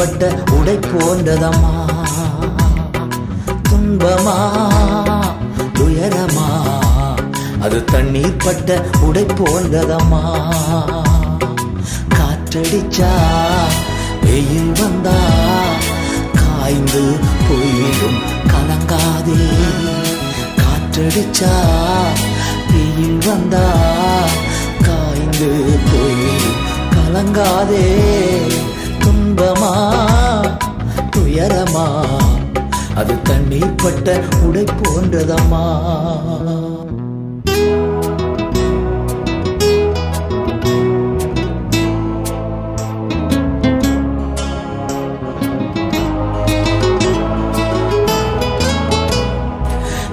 தண்ணீர் உடை போன்றதம்மா. துன்பமா? துயரமா? அது தண்ணீர் பட்ட உடை போன்றதம்மா. காற்றடிச்சா வெயில் வந்தா காய்ந்து போயிடும் கலங்காதே. காற்றடிச்சா வெயில் வந்தா காய்ந்து போயிடும் கலங்காதே. இன்பமா துயரமா? அது தண்ணீர் பட்ட உடை போன்றதம்மா.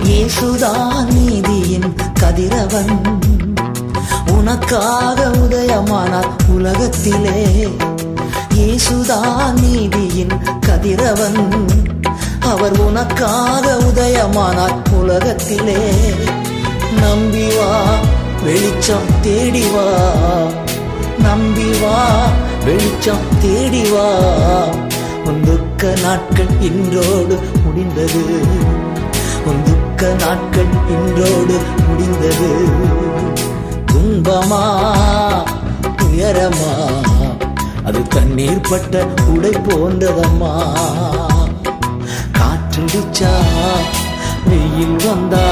இயேசுதான் நீதியின் கதிரவன். உனக்காக உதயமானார் உலகத்திலே. இயேசுதான் நீதியின் கதிரவன். அவர் உனக்காக உதயமானார் உலகத்திலே. நம்பி வா வெளிச்சம் தேடி வா. நம்பி வா வெளிச்சம் தேடி வா. உன் துக்க நாட்கள் இன்றோடு முடிந்தது. உன் துக்க நாட்கள் இன்றோடு முடிந்தது. துன்பமா துயரமா? அது தண்ணீர் பட்ட உடை போன்றதம்மா காற்றடிச்சா வெயில் வந்தா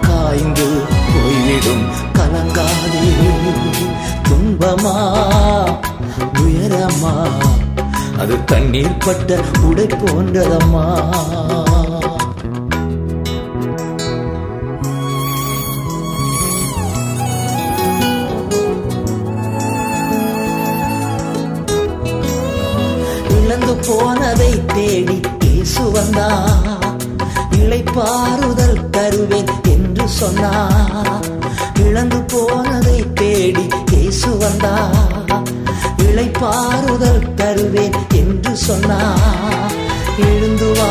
காய்ந்து போய்விடும் கலங்காதே. துன்பமா துயரமா அது தண்ணீர் பட்ட உடை போன்றதம்மா வந்தா இளைப்பாறுதல் தருவேன் என்று சொன்னா எழுந்து வா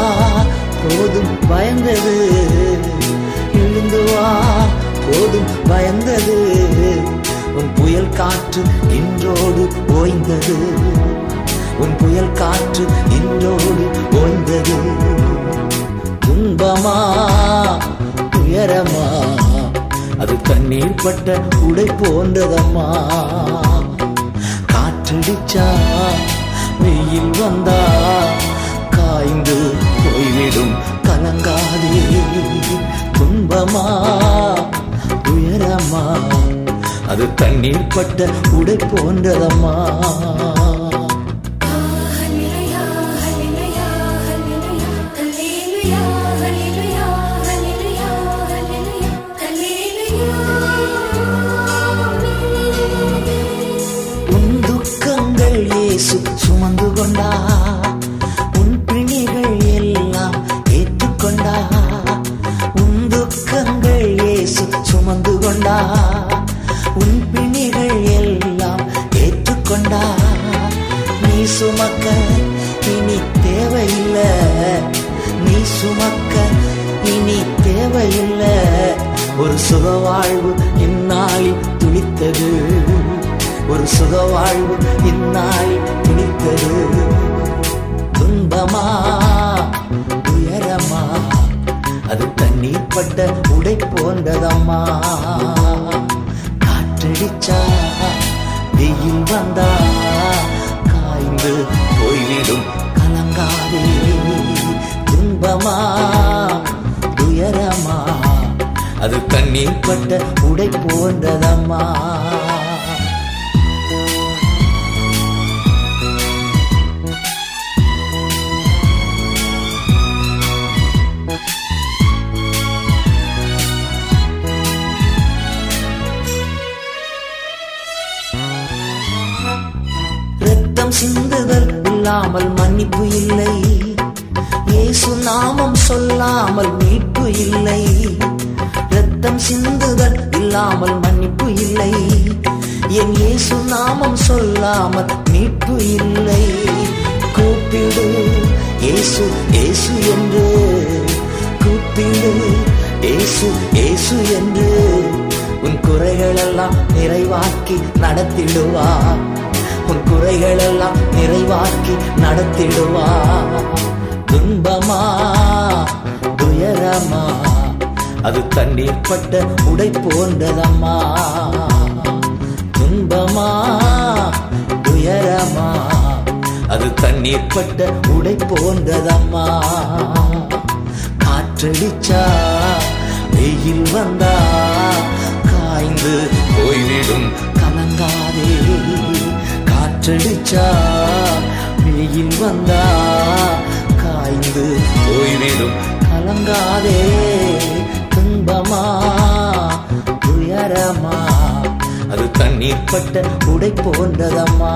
போதும் பயந்தது. எழுந்து வா போதும் பயந்தது. உன் புயல் காற்று இன்றோடு ஓய்ந்தது. உன் புயல் காற்று இன்றோடு ஓய்ந்தது. துன்பமா துயரமா? அது தண்ணீர் பட்ட உடை போன்றதம்மா காற்றடிச்சா வெயில் வந்தா காய்ந்து போய்விடும் கலங்காதே. துன்பமா? துயரமா? அது தண்ணீர் பட்ட உடை போன்றதம்மா சுமக்க இனி தேவையில்லை. நீ சுமக்க இனி தேவையில்லை. ஒரு சுக வாழ்வு இந்நாளில் துணித்தது. ஒரு சுக வாழ்வு இந்நாளில் துணித்தது. துன்பமா? துயரமா? அது தண்ணீர் பட்ட உடை போன்றதம்மா. காற்றடிச்சா வெயில் வந்தா. காய்ந்து போய்விடும். கலங்காதே துன்பமா துயரமா? அது தண்ணீர் பட்ட உடை போன்றதம்மா. சொல்லாமல் மன்னிப்பு இல்லை. இயேசு நாமம் சொல்லாமல் மீட்பு இல்லை. ரத்தம் சிந்துதல் இல்லாமல் மன்னிப்பு இல்லை. என் இயேசு நாமம் சொல்லாமல் மீட்பு இல்லை. கூப்பிடு இயேசு இயேசு என்று. கூப்பிடு இயேசு இயேசு என்று. உன் குறைகளெல்லாம் நிறைவாக்கி நடத்திடுவார். உன் குறைகளெல்லாம் நிறைவாக்கி நடத்திடுவா. துன்பமா? துயரமா? அது தண்ணீர் பட்ட உடை போன்றதம்மா. துன்பமா? துயரமா? அது தண்ணீர் பட்ட உடை போன்றதம்மா. காற்றடிச்சா வெயில் வந்தா காய்ந்து போய்விடும். கலங்காதே. காற்றடிச்சா வெயில் வந்தா காய்ந்து போய்விடும். கலங்காதே துன்பமா துயரமா. அது தண்ணீர் பட்ட உடை போன்றதம்மா.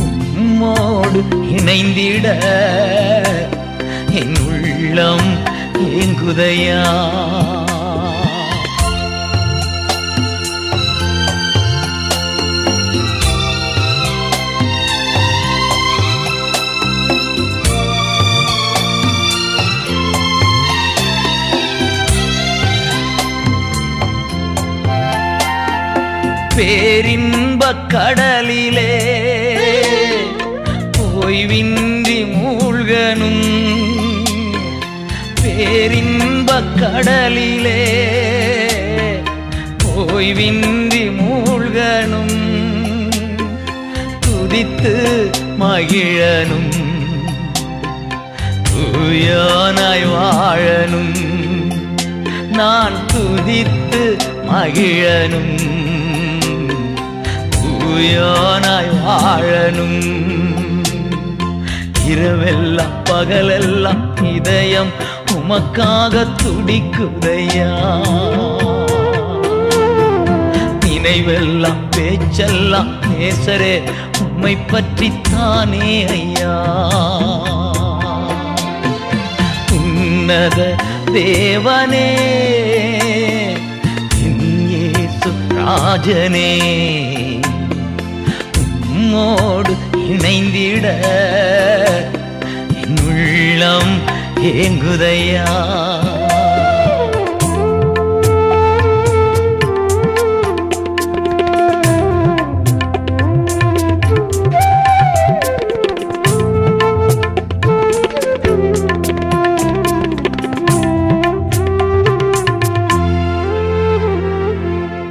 உம்மோடு இணைந்திட என் உள்ளம் ஏங்குதையா? பேரின்ப கடலிலே போய் விந்தி மூழ்கனும் பேரின்ப கடலிலே போய் விந்தி மூழ்கனும் துதித்து மகிழனும் தூயானாய் வாழனும் நான் துதித்து மகிழனும் தூயானாய் வாழனும் இரவெல்லாம் பகலெல்லாம் இதயம் உமக்காக துடிக்குதையா? நினைவெல்லாம் பேச்செல்லாம் நேசரே உம்மை பற்றித்தானே ஐயா. உன்னத தேவனே ராஜனே. உம்மோடு இணைந்திட. என் உள்ளம் ஏங்குதையா?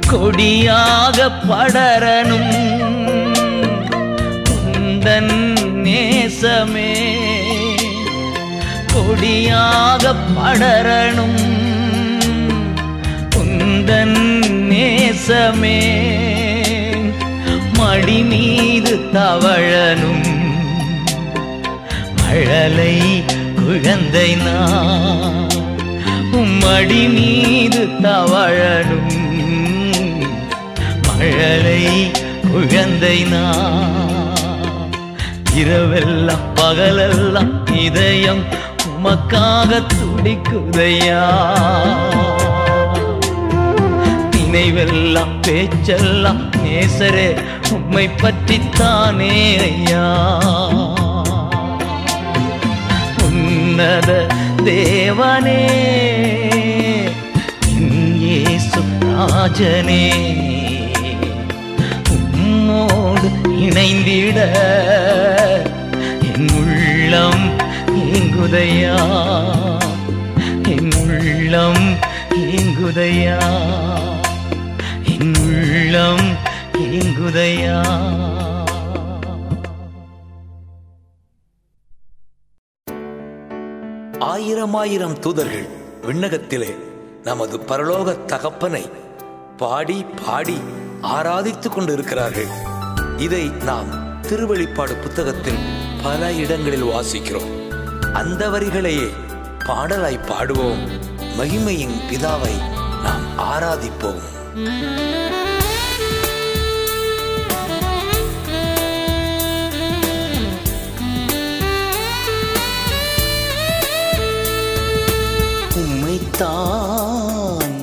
கொடியாக கொடியாக படரணும். குந்தன் நேசமே மடி மீது தவழனும். மழலை குழந்தை நான் உம்மடி மீது தவழனும். மழலை குழந்தை நான் இரவெல்லாம் பகலெல்லாம் இதயம் நமக்காக துடிக்குதையா? நினைவெல்லாம் பேச்செல்லாம் நேசரே உம்மை பற்றித்தானே ஐயா. உன்னத தேவனே என் இயேசு ராஜனே உம்மோடு இணைந்திட என் உள்ளம் ஏங்குதையா? என் உள்ளம் ஏங்குதையா? என் உள்ளம் ஏங்குதையா? ஆயிரம் ஆயிரம் தூதர்கள் விண்ணகத்திலே நமது பரலோக தகப்பனை பாடி பாடி ஆராதித்துக் கொண்டிருக்கிறார்கள். இதை நாம் திருவெளிப்பாடு புத்தகத்தில் பல இடங்களில் வாசிக்கிறோம். அந்த வரிகளையே பாடலாய் பாடுவோம். மகிமையின் பிதாவை நாம் ஆராதிப்போம். உம்மைத்தான்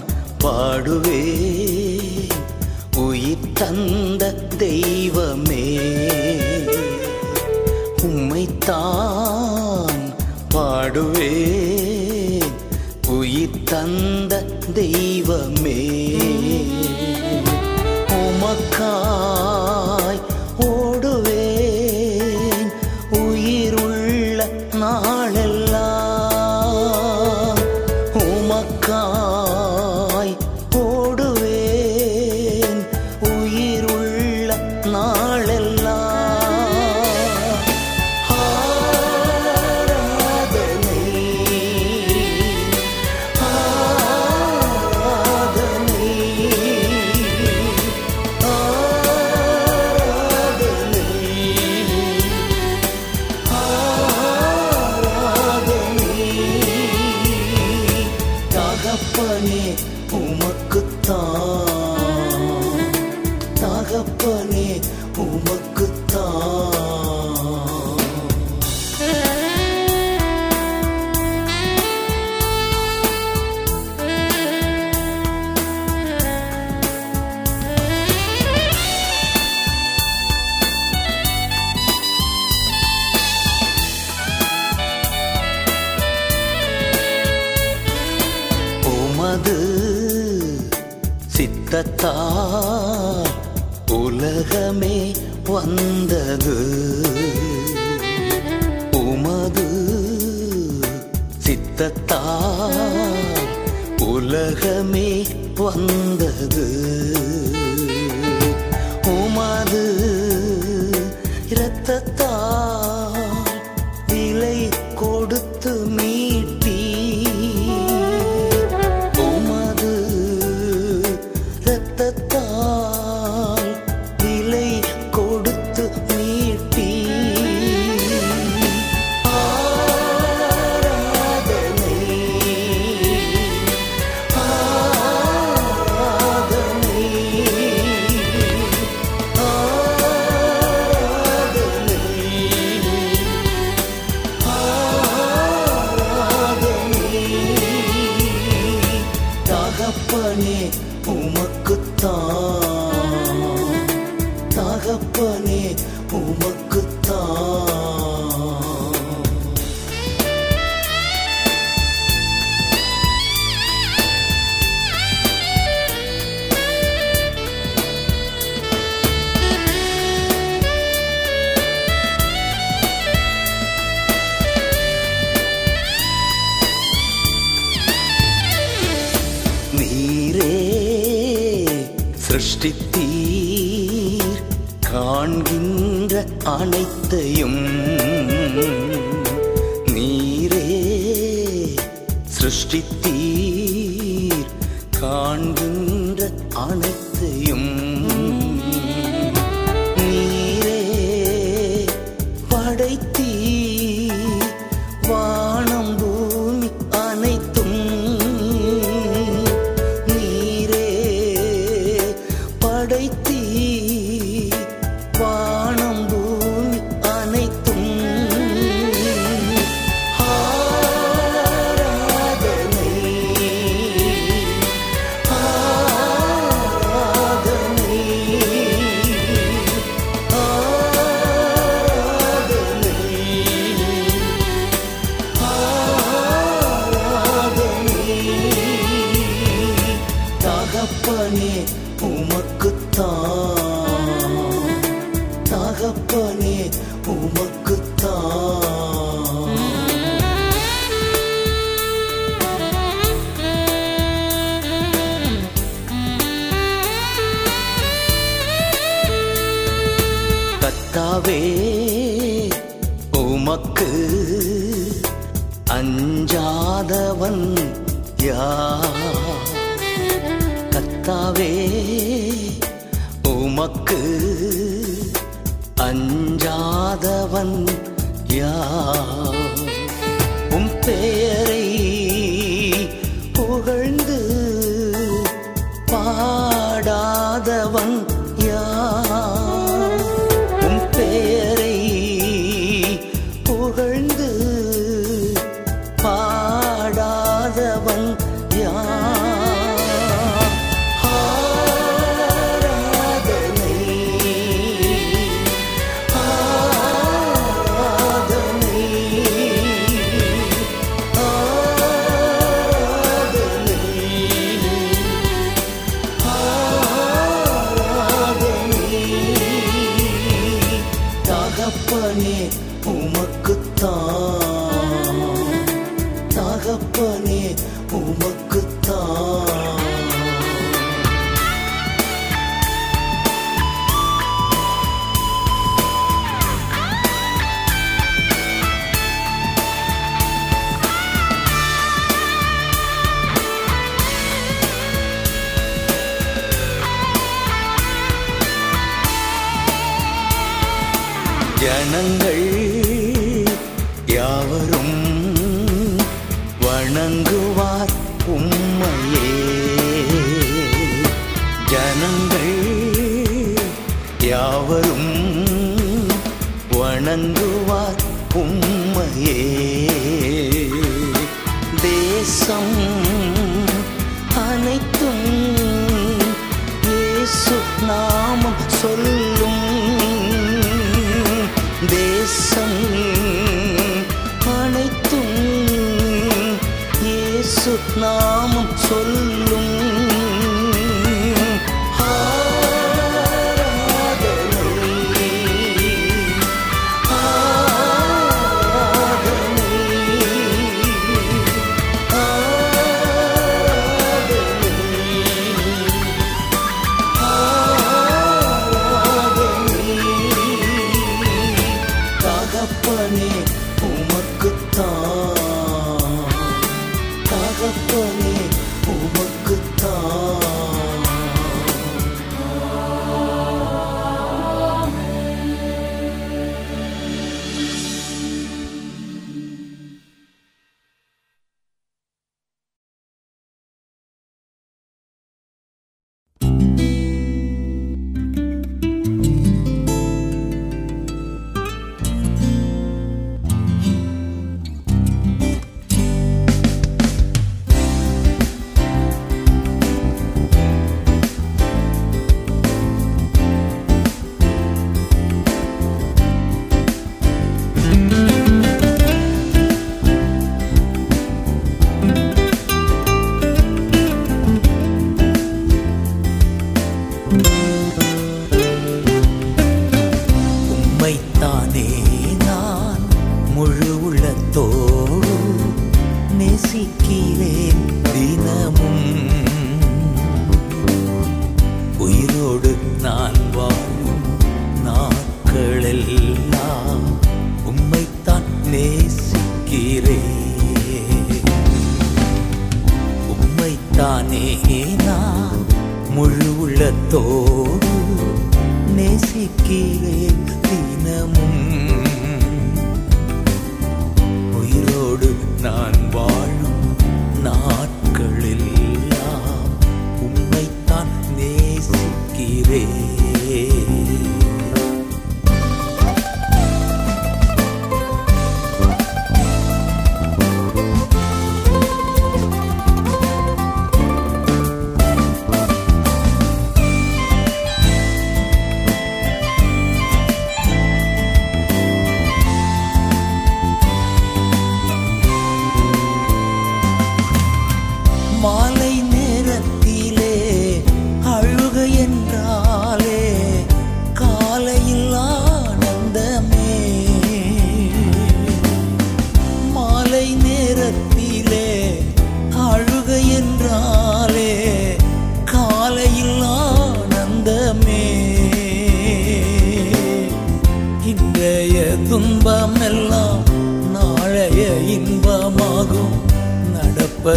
பாடுவே உயிர் தந்த தெய்வம் உயிருள்ள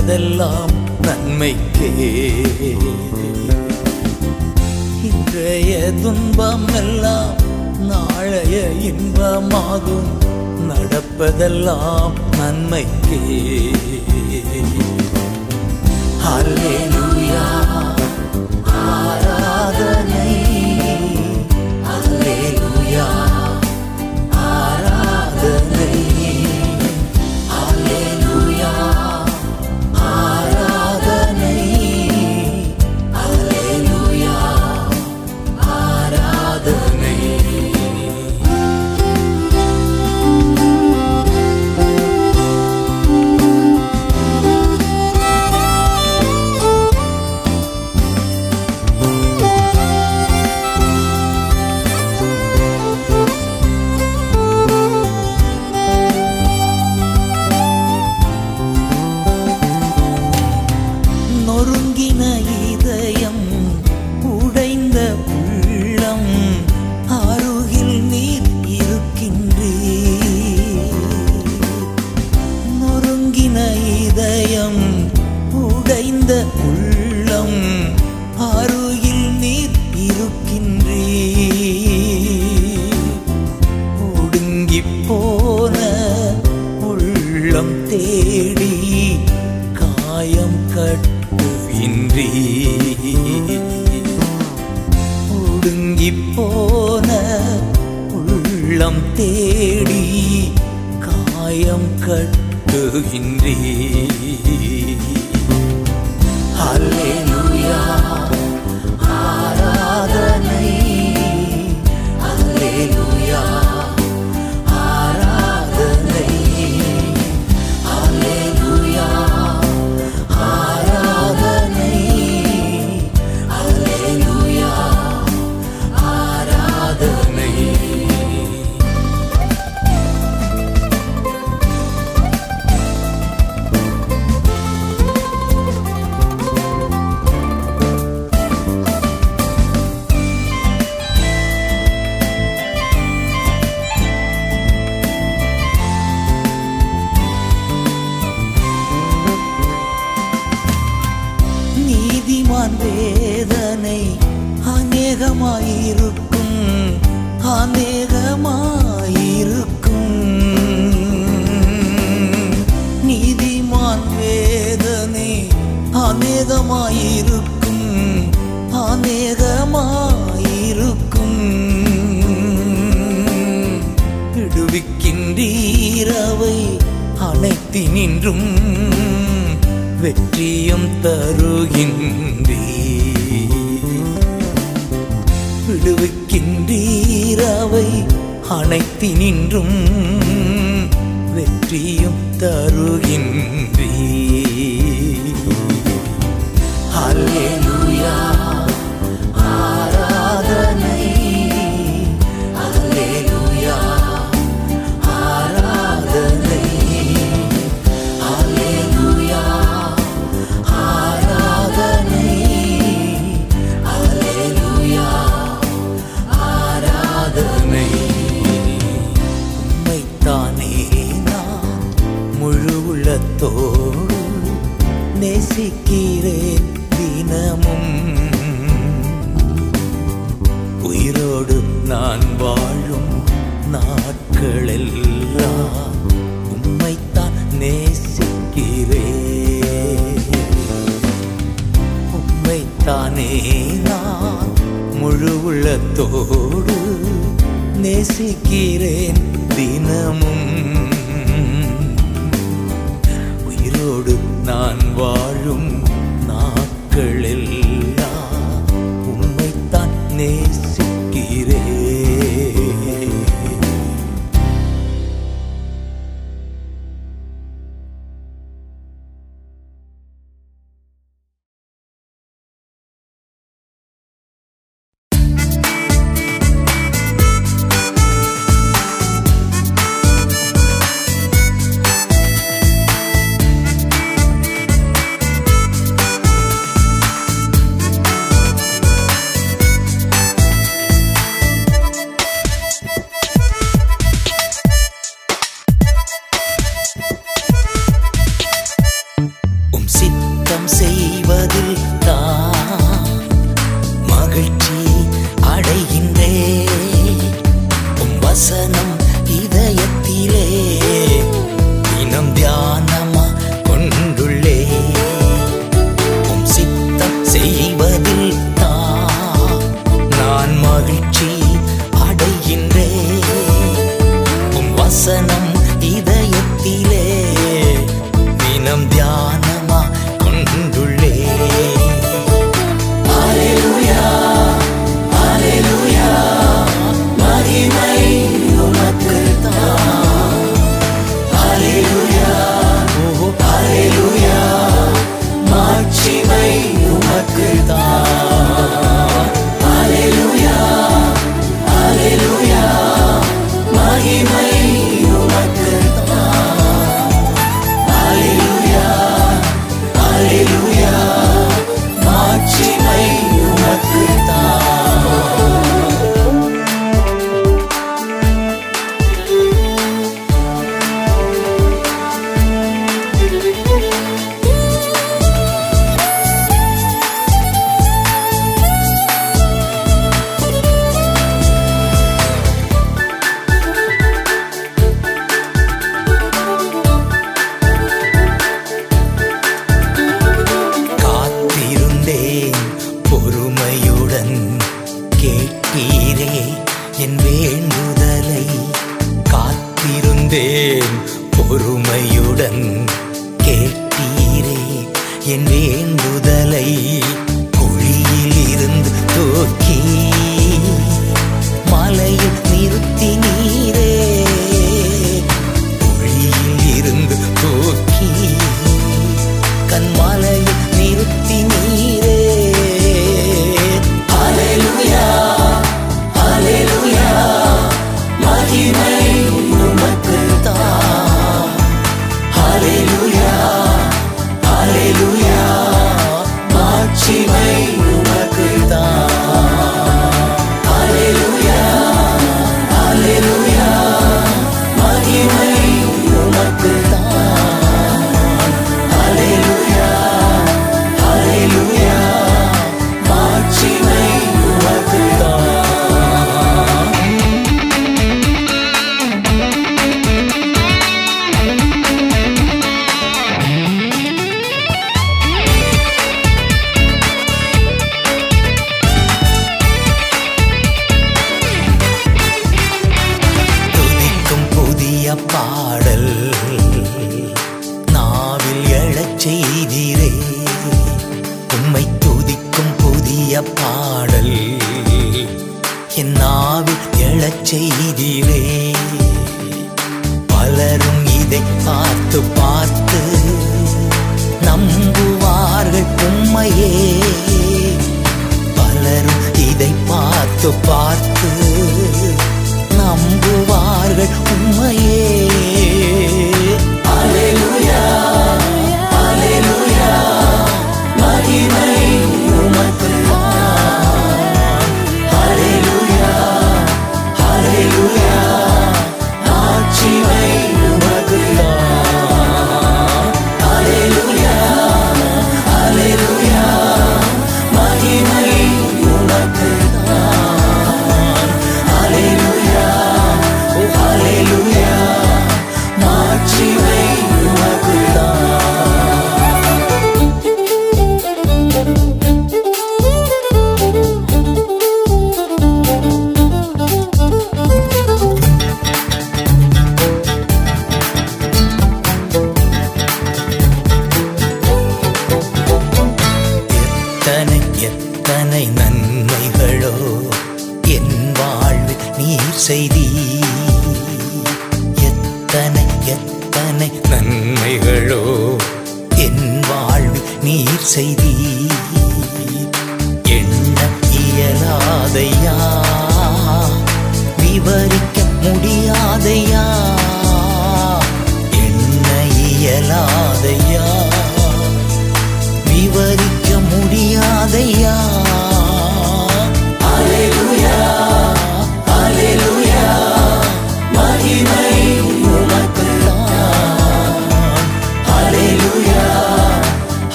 செய்வதெல்லாம் நன்மைக்கே. இன்றைய துன்பம் எல்லாம் நாளைய இன்பமாகும். நடப்பதெல்லாம் நன்மைக்கே. அல்லேலூயா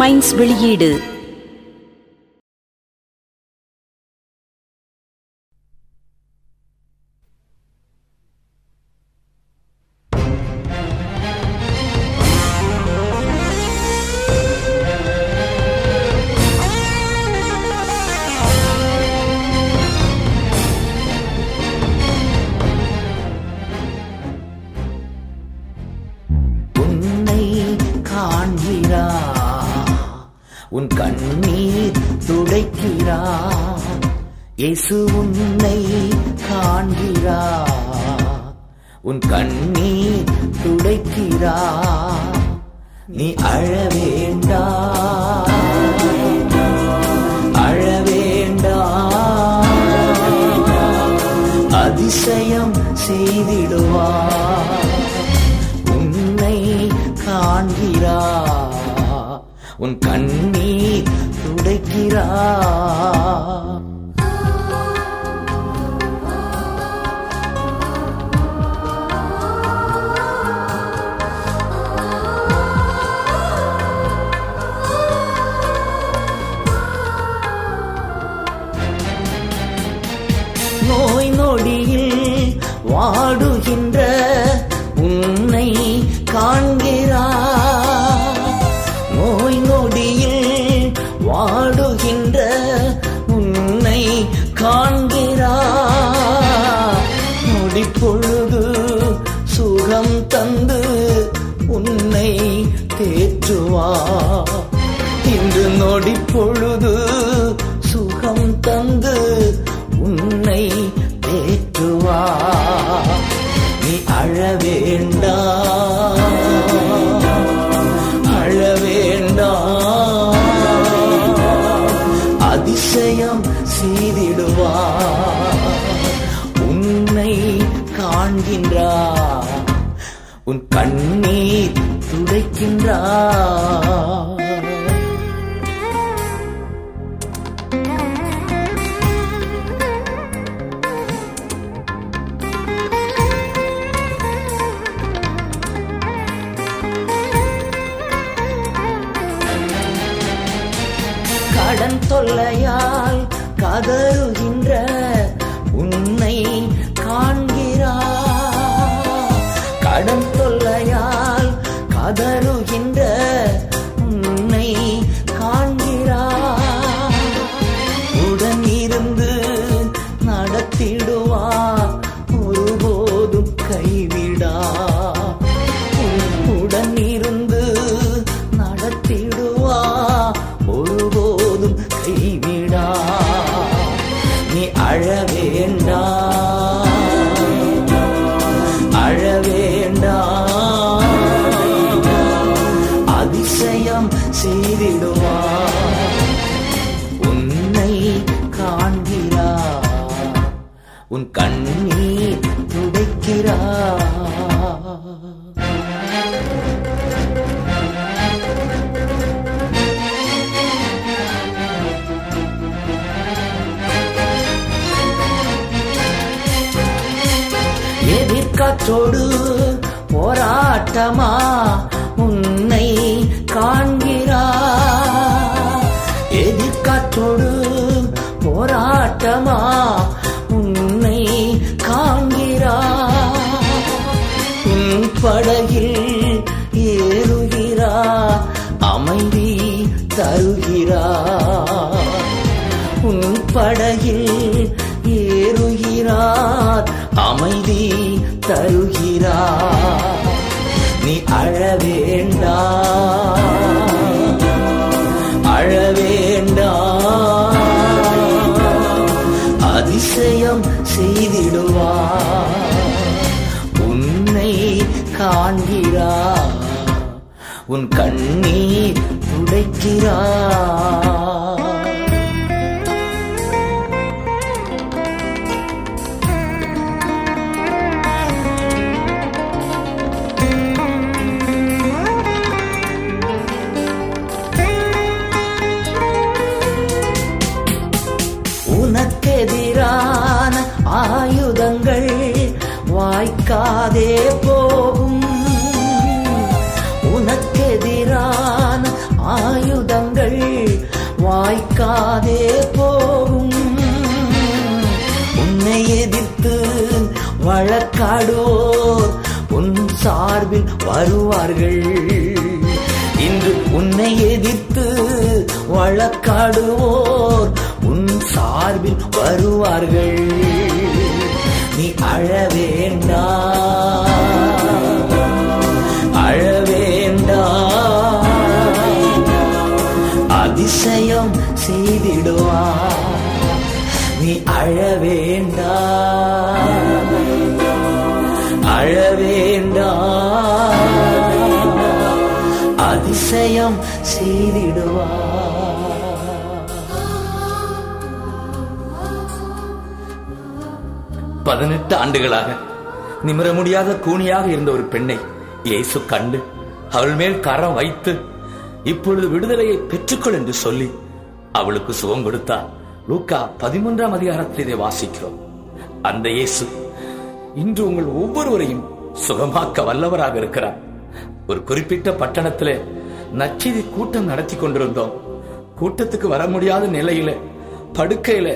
மைன்ஸ் வெளியீடு. அழைக்கிறா நீ அழ வேண்டா. அழ வேண்டா. அதிசயம் செய்திடுவா. உன்னை காண்கிறா. உன் கண்ணீர் துடைக்கிறா. உன் கண்ணீர் துடைக்கிறார். வருவார்கள். இன்று உன்னை எதிர்த்து வழக்காடுவோர் உன் சார்பில் வருவார்கள். நீ அழ வேண்டாம் அழ வேண்டாம் அதிசயம் செய்திடுவார் பதினெட்டு ஆண்டுகளாக நிமிர முடியாத கூனியாக இருந்த ஒரு பெண்ணை இயேசு கண்டு அவள் மேல் கரம் வைத்து இப்பொழுது விடுதலையை பெற்றுக்கொள் என்று சொல்லி அவளுக்கு சுகம் கொடுத்தார் லூக்கா பதிமூன்றாம் அதிகாரத்தில் இதை வாசிக்கிறோம். அந்த இயேசு இன்று உங்கள் ஒவ்வொருவரையும் சுகமாக்க வல்லவராக இருக்கிறார். ஒரு குறிப்பிட்ட பட்டணத்திலே நச்சிதி கூட்டம் நடத்தி கொண்டிருந்தோம். கூட்டத்துக்கு வர முடியாத நிலையில படுக்கையில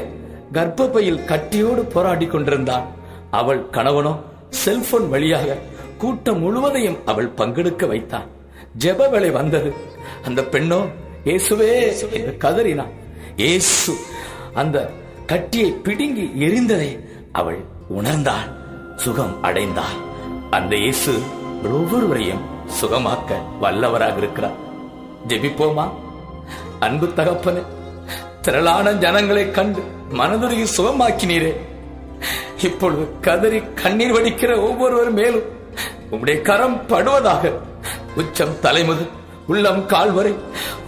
கர்ப்பப்பையில் கட்டியோடு போராடி கொண்டிருந்தாள் அவள் கணவனோ செல்போன் வழியாக கூட்டம் முழுவதையும் அவள் பங்கெடுக்க வைத்தான். ஜெப வேலை வந்தது. அந்த பெண்ணோ இயேசுவே என்று கதறினான். இயேசு அந்த கட்டியை பிடுங்கி எரிந்ததை அவள் உணர்ந்தாள். சுகம் அடைந்தாள். அந்த இயேசு ஒவ்வொருவரையும் சுகமாக்க வல்லவராக இருக்கிறார். ஜெபிப்போமா? அன்பு தகப்பனே திரளான ஜனங்களை கண்டு மனதுருகி சுகமாக்கினீரே. இப்பொழுது கதறி கண்ணீர் வடிக்கிற ஒவ்வொருவர் மேலும் உம்முடைய கரம் படுவதாக உச்சம் தலைமுதல் உள்ளம் கால் வரை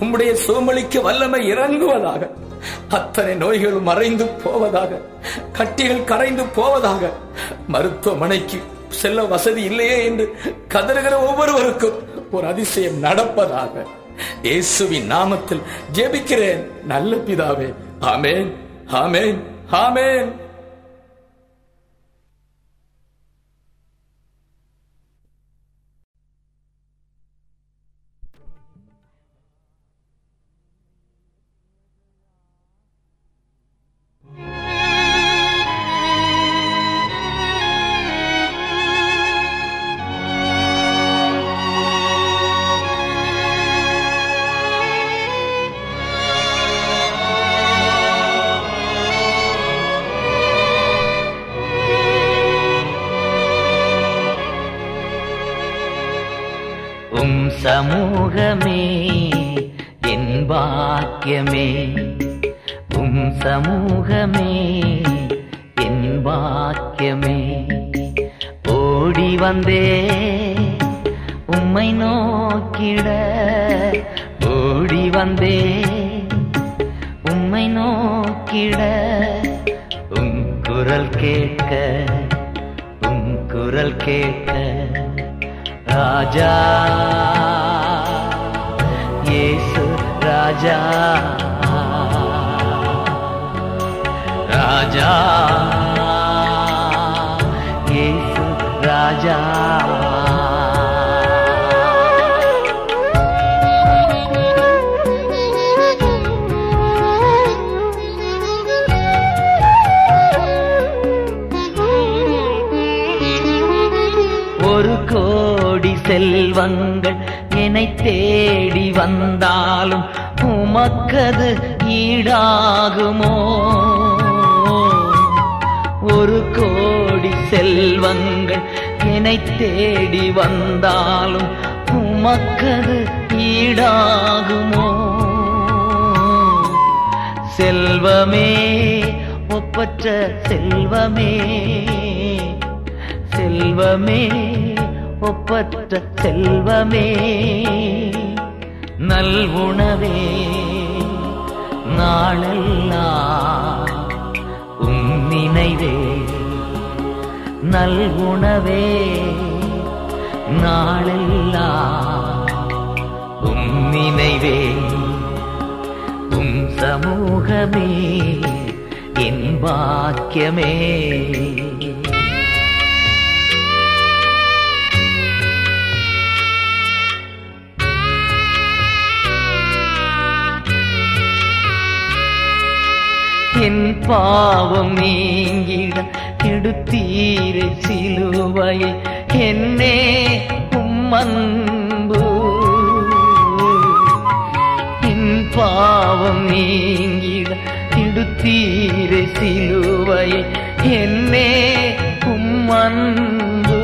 உம்முடைய சுகமளிக்க வல்லமை இறங்குவதாக அத்தனை நோய்கள் மறைந்து போவதாக கட்டிகள் கரைந்து போவதாக மருத்துவமனைக்கு செல்ல வசதி இல்லையே என்று கதறுகிற ஒவ்வொருவருக்கும் ஒரு அதிசயம் நடப்பதாக இயேசுவின் நாமத்தில் ஜெபிக்கிறேன். நல்ல பிதாவே ஆமேன் ஆமேன் ஆமேன். தேடி வந்தாலும் உமக்கது ஈடாகுமோ? செல்வமே ஒப்பற்ற செல்வமே. செல்வமே ஒப்பற்ற செல்வமே. நல்வுணவே நாளெல்லாம் உன் நினைவே. நல்குணவே நாளெல்லாம் உம் நினைவே உம் சமூகமே என் பாக்கியமே. என் பாவம் நீங்கிட எடுத்தீரை சிலுவை என்னே உம்மன்பு. என் பாவம் நீங்கிட எடுத்தீரை சிலுவை என்னே உம்மன்பு.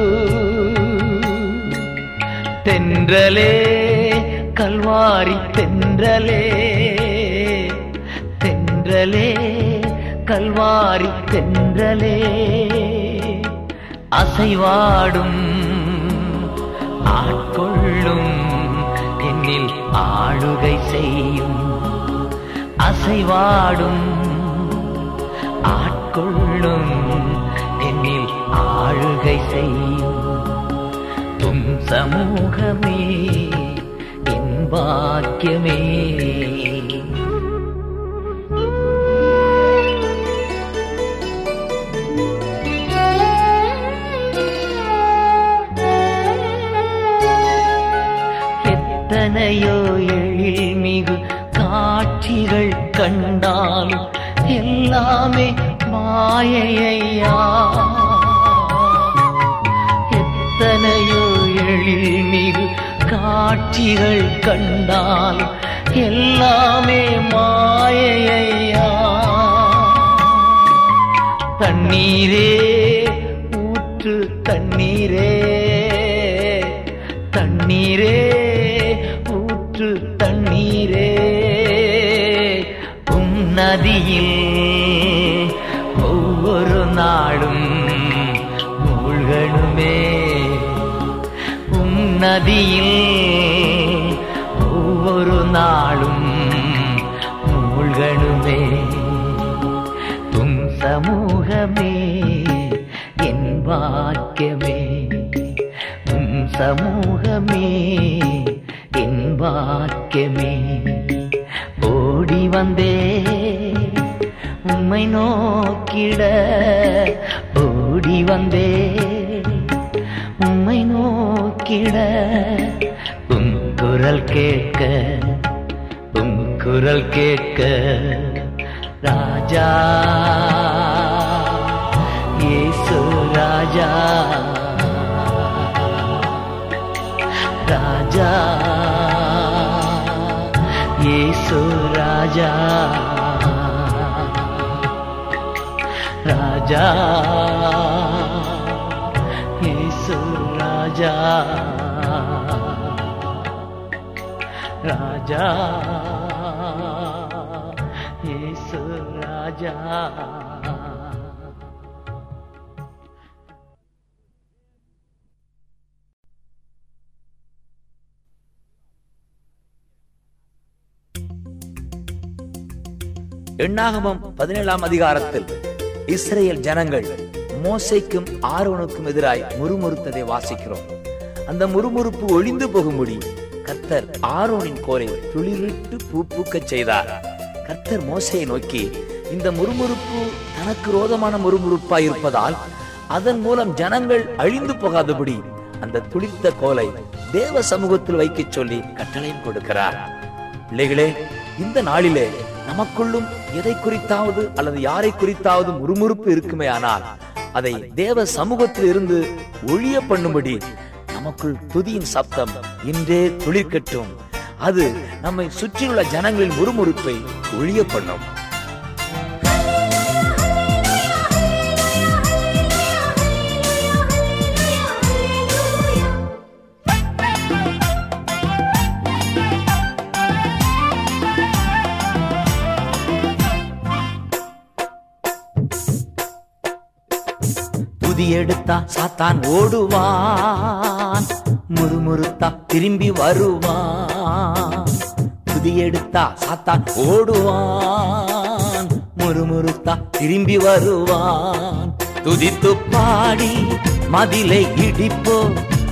தென்றலே கல்வாரி தென்றலே தென்றலே. கல்வாரி தென்றலே அசைவாடும் ஆட்கொள்ளும் என்னில் ஆளுகை செய்யும். அசைவாடும் ஆட்கொள்ளும் என்னில் ஆளுகை செய்யும். தும் சமூகமே என் பாக்கியமே. எத்தனையோ எழில்மிகு காட்சிகள் கண்டாலும் எல்லாமே மாயையா. எத்தனையோ எழில்மிகு காட்சிகள் கண்டாலும் எல்லாமே மாயையா. தண்ணீரே ஊற்று தண்ணீரே. நதியில் ஒவ்வொரு நாளும் மூழ்கணுமே. உன்னதியில் ஒவ்வொரு நாளும் மூழ்கணுமே. தும் சமூகமே என் வாக்கியமே உம் சமூகமே என் வாக்கியமே உம்மை நோக்கிட ஓடி வந்தே. உம்மை நோக்கிட உம் குரல் கேட்க உம் குரல் கேட்க ராஜா இயேசு ராஜா ராஜா. ராஜா இயேசு ராஜா. ராஜா இயேசு ராஜா. எண்ணாகமம் பதினேழாம் அதிகாரத்தில். இஸ்ரேல் ஜனங்கள் மோசைக்கும் ஆரோனுக்கும் எதிராய் முறுமுறுத்ததை வாசிக்கிறோம். அந்த முறுமுறுப்பு ஒளிந்து போகும்படி கர்த்தர் ஆரோனின் கோலை துளிரிட்டு பூ செய்தார். கர்த்தர் மோசையை நோக்கி இந்த முறுமுறுப்பு தனக்கு ரோதமான முறுமுறுப்பாய் இருப்பதால் அதன் மூலம் ஜனங்கள் அழிந்து போகாதபடி அந்த துளிர்த்த கோலை தேவ சமூகத்தில் வைக்கச் சொல்லி கட்டளையும் கொடுக்கிறார். பிள்ளைகளே இந்த நாளிலே நமக்குள்ளும் எதை குறித்தாவது அல்லது யாரை குறித்தாவது முறுமுறுப்பு இருக்குமே ஆனால் அதை தேவ சமூகத்தில் இருந்து ஒழிய பண்ணும்படி நமக்குள் துதியின் சப்தம் இன்றே துளிர்க்கட்டும். அது நம்மை சுற்றியுள்ள ஜனங்களின் முறுமுறுப்பை ஒழிய பண்ணும். எடுத்தா சாத்தான் ஓடுவான். முறுமுறுத்தா திரும்பி வருவான். புதி எடுத்தா சாத்தான் ஓடுவான். முறுமுறுத்தா திரும்பி வருவான். துதித்து பாடி மதிலை இடிப்போ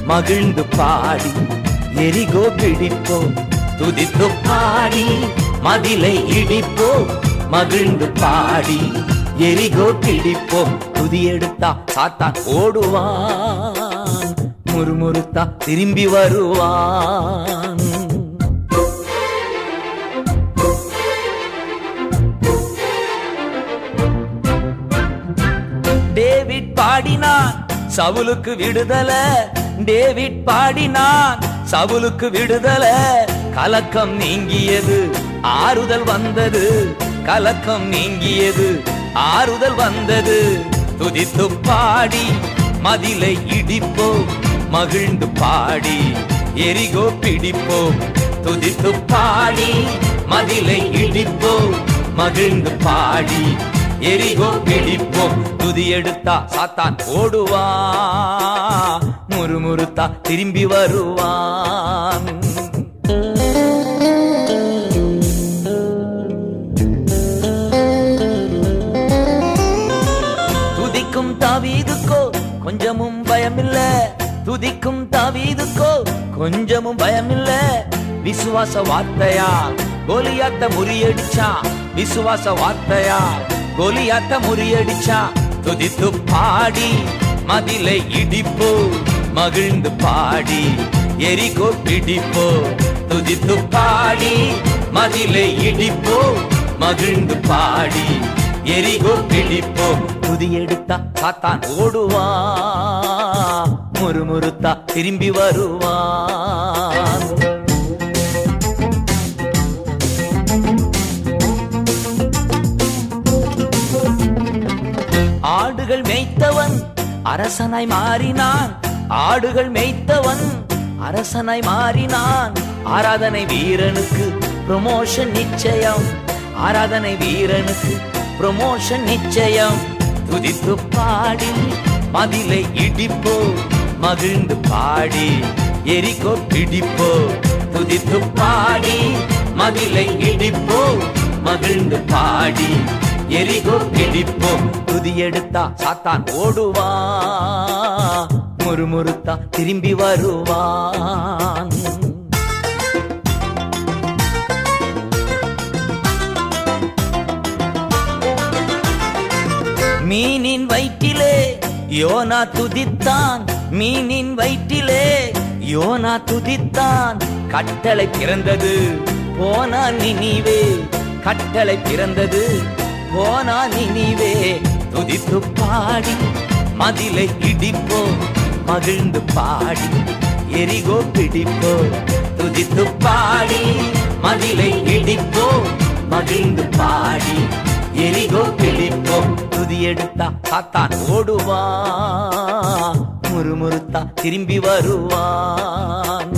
மகிழ்ந்து பாடி எரிகோ பிடிப்போ. துதித்து பாடி மதிலை இடிப்போ மகிழ்ந்து பாடி. எரிகோ கிடிப்போம் துதி எடுத்தா சாத்தான் ஓடுவான். முறுமுறுத்தா திரும்பி வருவான். டேவிட் பாடினான் சவுலுக்கு விடுதல. டேவிட் பாடினான் சவுலுக்கு விடுதல. கலக்கம் நீங்கியது ஆறுதல் வந்தது. கலக்கம் நீங்கியது ஆறுதல் வந்தது. துதித்து பாடி மதிலை இடிப்போம் மகிழ்ந்து பாடி எரிகோ பிடிப்போம் துதித்து பாடி மதிலை இடிப்போம் மகிழ்ந்து பாடி எரிகோ பிடிப்போம் துதி எடுத்தா சாத்தான் ஓடுவான் முறுமுறுத்தா திரும்பி வருவான். பயமில்ல. துதிக்கும் தாவீதுக்கோ கொஞ்சமும் பயமில்ல. விசுவாச வார்த்தையா? கோலியாத்த முறியடிச்சா? விசுவாச வார்த்தையா? கோலியாத்த முறியடிச்சா? துதித்து பாடி மதிலை இடிப்போ மகிழ்ந்து பாடி எரிகோ பிடிப்போ. துதித்து பாடி மதிலை இடிப்போ மகிழ்ந்து பாடி. எரிகோ பிடிப்போம் துதி எடுத்தா சாத்தான் ஓடுவா. முறுமுறுத்தா திரும்பி வருவான் ஆடுகள் மேய்த்தவன் அரசனாய் மாறினான். ஆடுகள் மேய்த்தவன் அரசனாய் மாறினான். ஆராதனை வீரனுக்கு ப்ரொமோஷன் நிச்சயம். ஆராதனை வீரனுக்கு ப்ரொமோஷன் நிச்சயம். துதித்து பாடி மதிலை இடிப்போ மகிழ்ந்து பாடி எரிக்கோ பிடிப்போ. துதித்து பாடி மதிலை இடிப்போ மகிழ்ந்து பாடி எரிகோ பிடிப்போம் துதி எடுத்தா சாத்தான் ஓடுவான் முறுமுறுத்தா திரும்பி வருவான். மீனின் வயிற்றிலே யோனா துதித்தான். மீனின் வயிற்றிலே யோனா துதித்தான். கட்டளை பிறந்தது போனா நினிவே. கட்டளை பிறந்தது போனா நினிவே. துதித்து பாடி மதிலை இடிப்போ மகிழ்ந்து பாடி எரிகோ பிடிப்போ துதித்து பாடி மதிலை இடிப்போ மகிழ்ந்து பாடி. எரிகோ பிடிப்போம் துதியெடுத்தா காத்தான் ஓடுவான் முறுமுறுத்தா திரும்பி வருவான்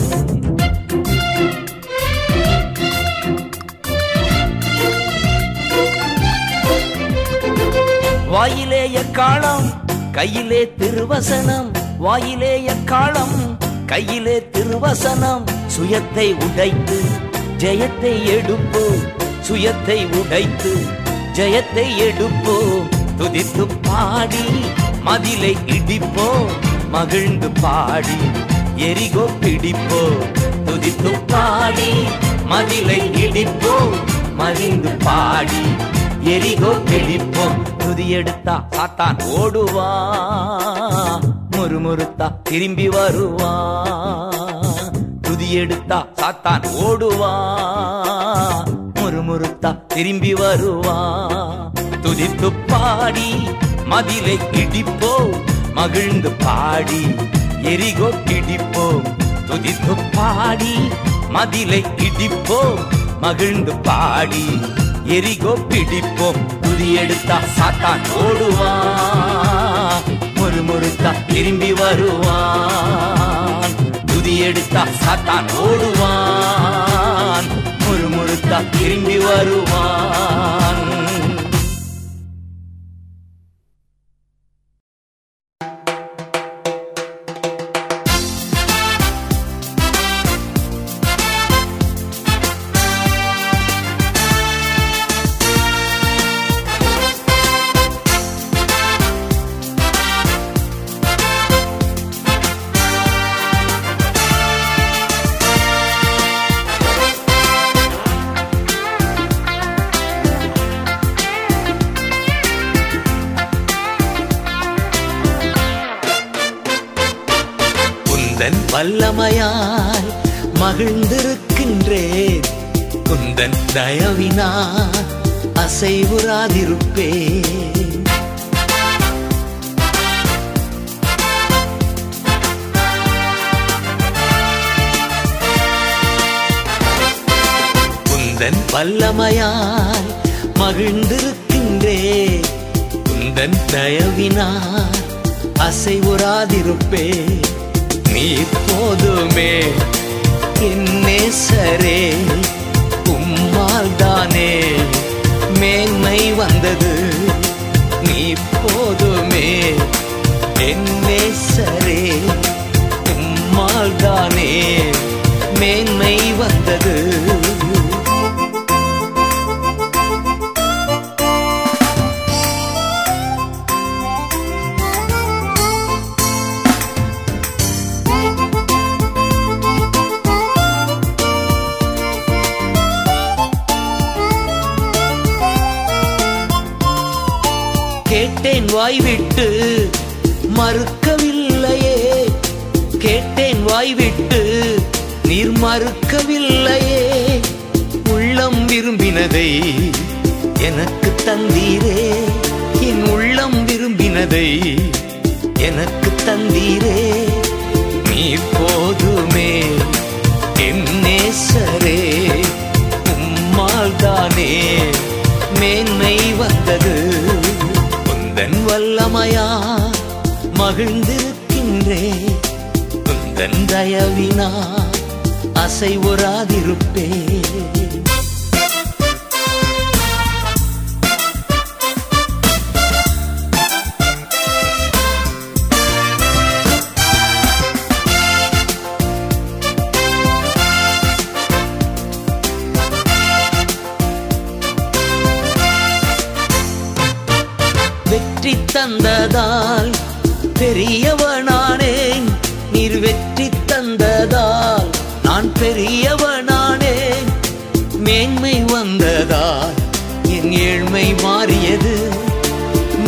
வாயிலே எக்காலம் கையிலே திருவசனம். வாயிலே எக்காலம் கையிலே திருவசனம். சுயத்தை உடைத்து ஜெயத்தை எடுப்போம். சுயத்தை உடைத்து ஜெயத்தை எடுப்போம் துதித்து பாடி மதிலை இடிப்போம் மகிழ்ந்து பாடி எரிகோ பிடிப்போம் துதித்து பாடி மதிலை இடிப்போம் மகிழ்ந்து பாடி எரிகோ பிடிப்போம் துதி எடுத்தா சாத்தான் ஓடுவா முறுமுறுத்தா திரும்பி வருவா. துதி எடுத்தா சாத்தான் ஓடுவா முறுமுறுத்தா திரும்பி வருவா. துதித்து பாடி மதிலை இடிப்போ மகிழ்ந்து பாடி எரிகோ கிடிப்போம். துதித்து பாடி மதிலை இடிப்போம். மகிழ்ந்து பாடி எரிகோ பிடிப்போம். துதி எடுத்தா சாத்தான் ஓடுவா. முறுமுறுத்தா திரும்பி வருவான் துதி எடுத்தா சாத்தான் ஓடுவான் முறுமுறுத்தா திரும்பி வருவான்.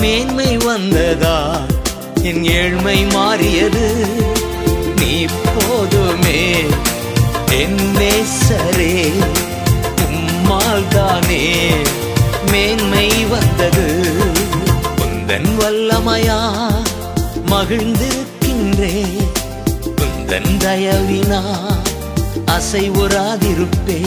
மேன்மை வந்ததா? என் ஏழ்மை மாறியது. நீ போதுமே. என் நேசரே உம்மால் தானே மேன்மை வந்தது. குந்தன் வல்லமையா மகிழ்ந்திருக்கின்றே குந்தன் தயவினா அசைவுறாதிருப்பே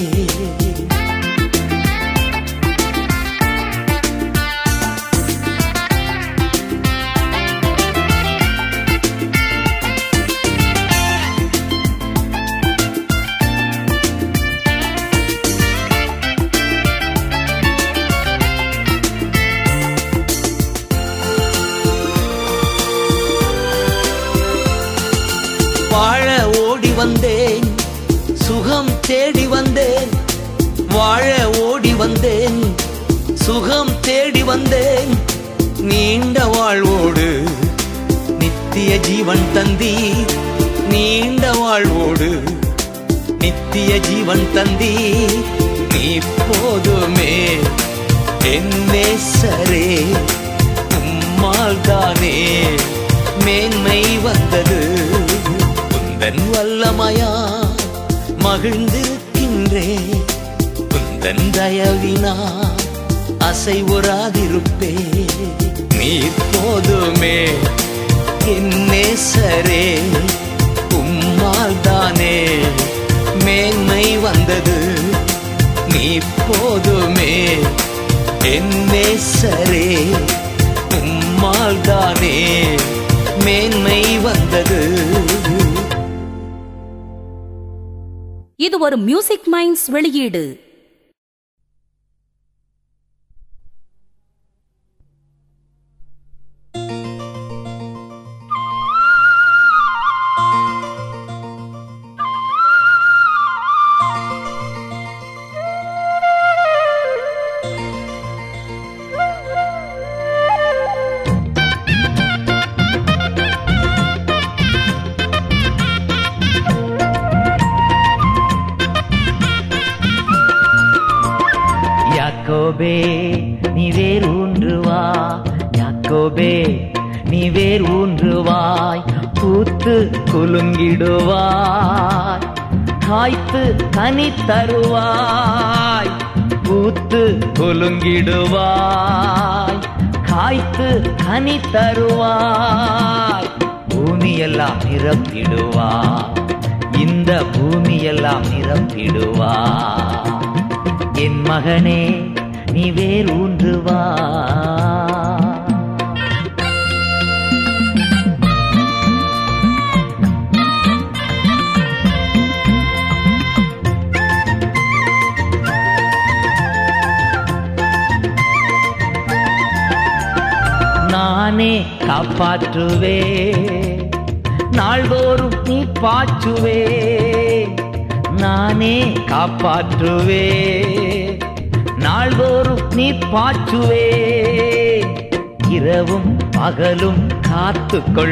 வந்தேன். சுகம் தேடி வந்தேன். வாழ ஓடி வந்தேன். சுகம் தேடி வந்தேன். நீண்ட வாழ்வோடு நித்திய ஜீவன் தந்தி நீண்ட வாழ்வோடு நித்திய ஜீவன் தந்தி நீ போதுமே என்னே சரே உம்மால் தானே மேன்மை வந்தது. உந்தன் வல்லமையா மகிழ்ந்திருக்கின்றே உந்தன் தயவினா அசைவுறாதிருப்பே நீ போதுமே என்னே சரே உம்மால் தானே மேன்மை வந்தது. நீ போதுமே என்னே சரே உம்மால் தானே மேன்மை வந்தது. இது ஒரு மியூசிக் மைண்ட்ஸ் வெளியீடு.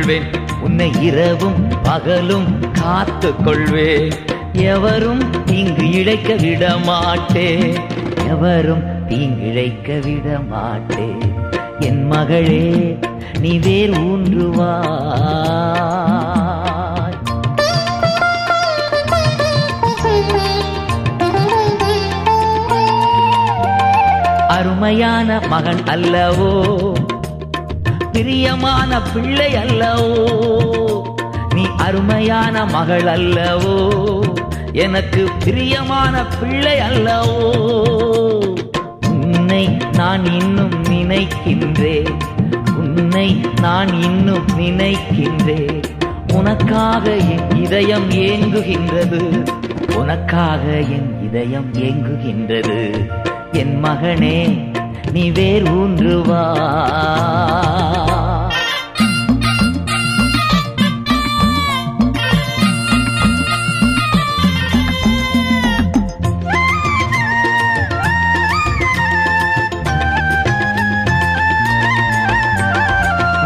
கொள்வேன். உன்னை இரவும் பகலும் காத்து கொள்வேன் எவரும் தீங்கு இழைக்க விட மாட்டே எவரும் தீங்கிழைக்க விட மாட்டே என் மகளே நீ வேர் ஊன்றுவா அருமையான மகன் அல்லவோ பிரியமான பிள்ளை அல்லவோ? நீ அருமையான மகள் அல்லவோ? எனக்கு பிரியமான பிள்ளை அல்லவோ? உன்னை நான் இன்னும் நினைக்கின்றேன். உன்னை நான் இன்னும் நினைக்கின்றேன். உனக்காக என் இதயம் ஏங்குகின்றது. உனக்காக என் இதயம் ஏங்குகின்றது. என் மகனே நீ வேர் ஊன்றுவா.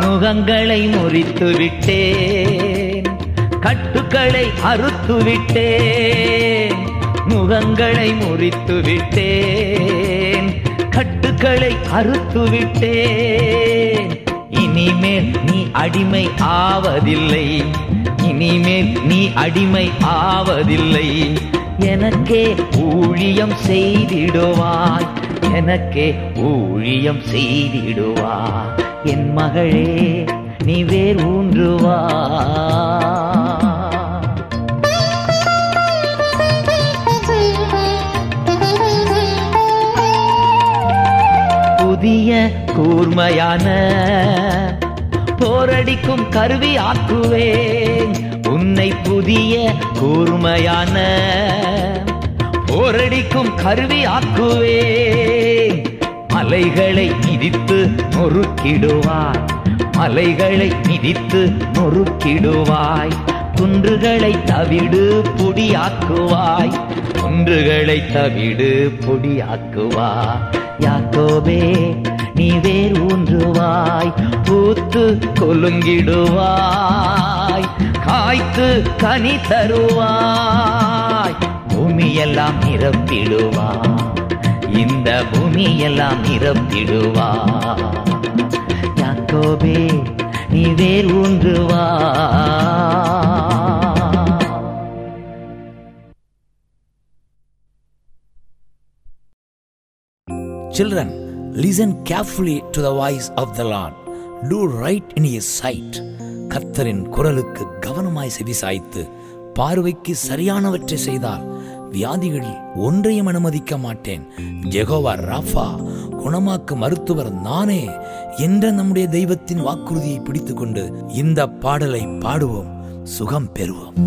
முகங்களை முறித்து விட்டேன் கட்டுக்களை அறுத்து விட்டேன் முகங்களை முறித்து விட்டேன் கட்டுக்களை அறுத்து விட்டேன் இனிமேல் நீ அடிமை ஆவதில்லை. இனிமேல் நீ அடிமை ஆவதில்லை. எனக்கே ஊழியம் செய்திடுவாய். எனக்கே ஊழியம் செய்திடுவா என் மகளே நீ வேர் ஊன்றுவா புதிய கூர்மையான. போரடிக்கும் கருவி ஆக்குவேன். உன்னை புதிய கூர்மையான. போரடிக்கும் கருவி ஆக்குவேன். மலைகளை மிதித்து நொறுக்கிடுவாய். மலைகளை மிதித்து நொறுக்கிடுவாய். குன்றுகளை தவிடு பொடியாக்குவாய். குன்றுகளை தவிடு பொடியாக்குவா யாக்கோபே நீ வேர் ஊன்றுவாய் பூத்து கொலுங்கிடுவாய் காய்த்து கனி தருவாய். பூமியெல்லாம் நிரப்பிடுவாய் இந்த பூமியெல்லாம் நிரப்பிடுவாய். யாக்கோபே நீ வேர் ஊன்றுவா Children, listen carefully to the voice of the Lord do right in his sight கர்த்தரின் குரலுக்கு கவனமாய் செவிசாய்த்து பார்வைக்கு சரியானவற்றை செய்தால் வியாதிகளில் ஒன்றையும் அனுமதிக்க மாட்டேன். ஜெகோவா ராஃபா குணமாக்கு மருத்துவர் நானே என்ற நம்முடைய தெய்வத்தின் வாக்குறுதியை பிடித்துக்கொண்டு இந்த பாடலை பாடுவோம். சுகம் பெறுவோம்.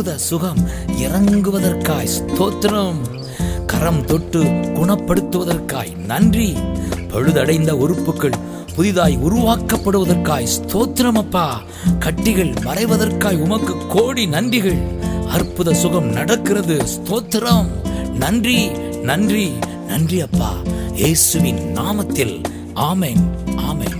அற்புத சுகம் இறங்குவதற்காய் ஸ்தோத்திரம். கரம் தொட்டு குணப்படுத்துவதற்காய் நன்றி. பழுதடைந்த உறுப்புகள் புதிதாய் உருவாக்கப்படுவதற்காய் ஸ்தோத்திரம் அப்பா. கட்டிகள் மறைவதற்காய் உமக்கு கோடி நன்றிகள். அற்புத சுகம் நடக்கிறது ஸ்தோத்திரம். நன்றி நன்றி நன்றி அப்பா. இயேசுவின் நாமத்தில். ஆமேன் ஆமேன்.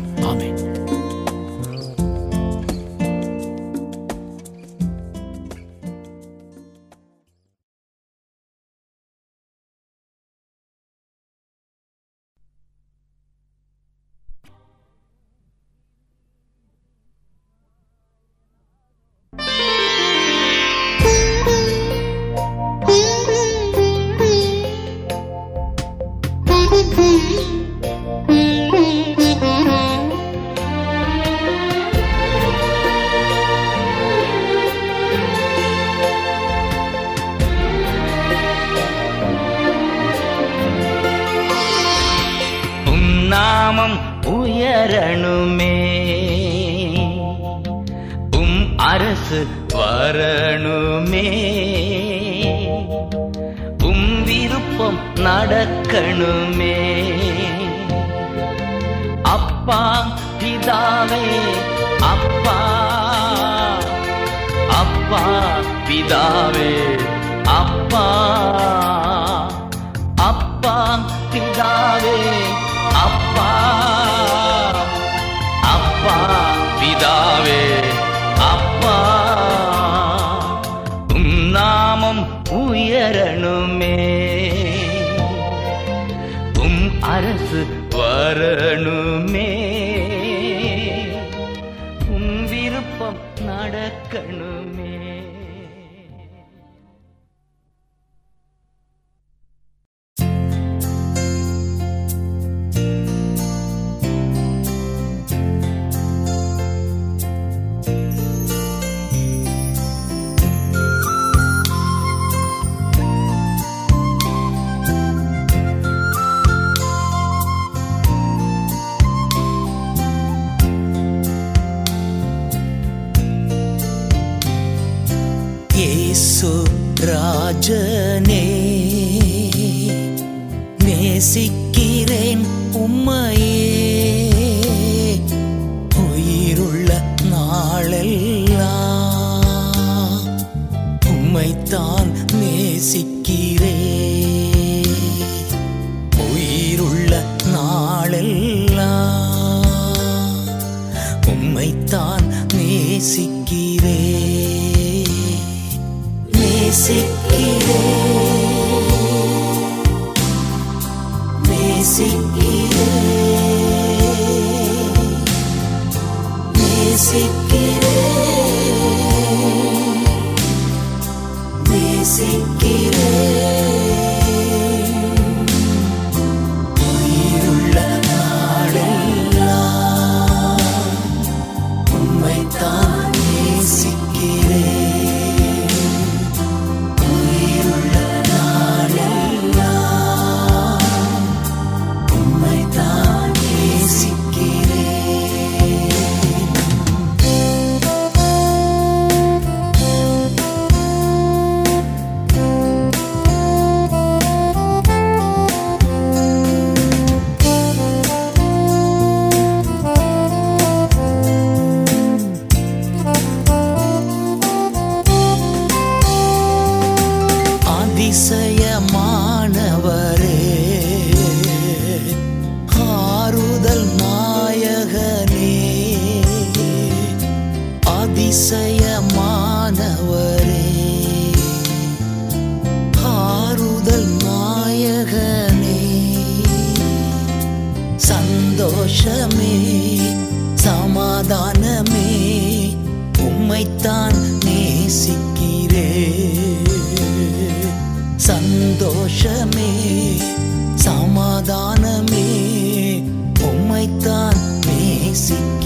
சந்தோஷமே சமாதானமே உம்மைத்தான் நேசிக்கிறே. சந்தோஷமே சமாதானமே உம்மைத்தான் நேசிக்கிறேன்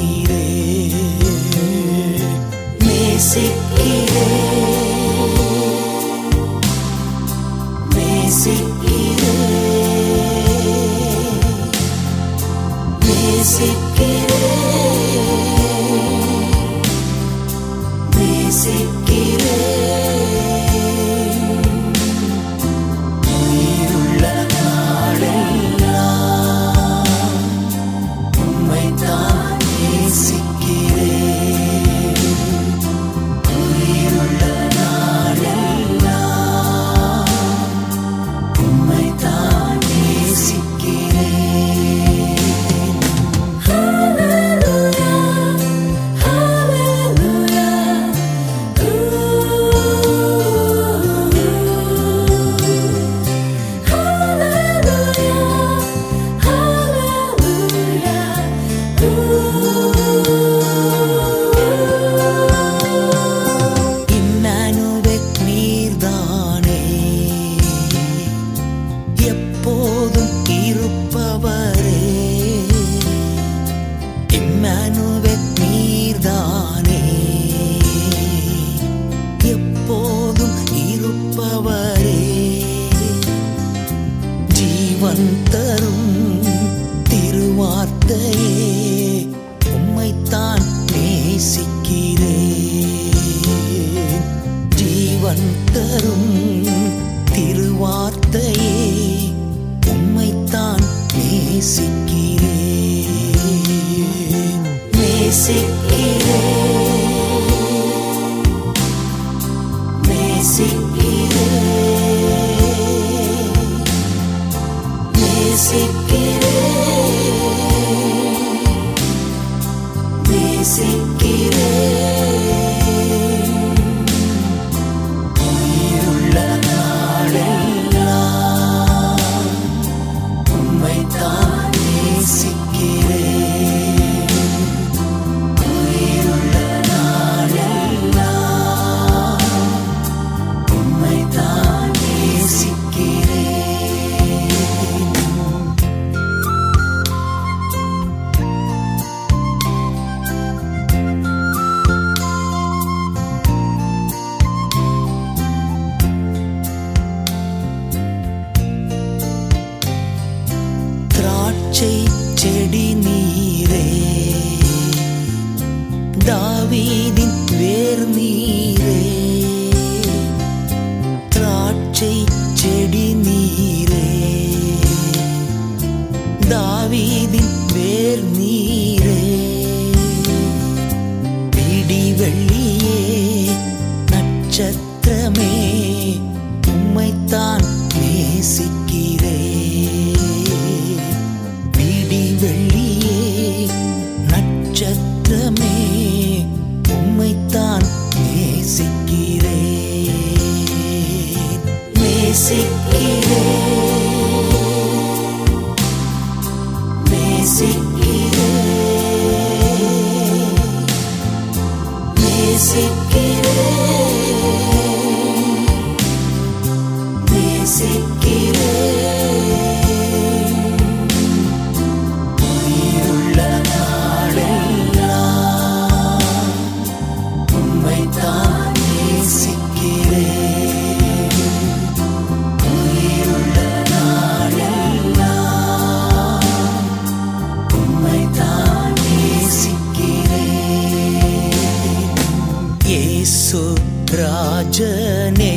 ராஜனே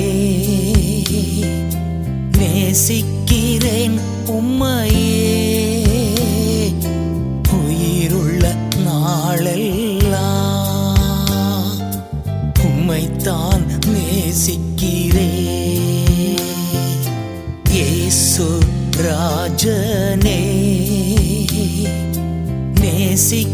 நேசிக்கிறேன் உம்மையே. உயிருள்ள நாளெல்லாம் உம்மைத்தான் நேசிக்கிறேன். ஏசு ராஜனே நேசி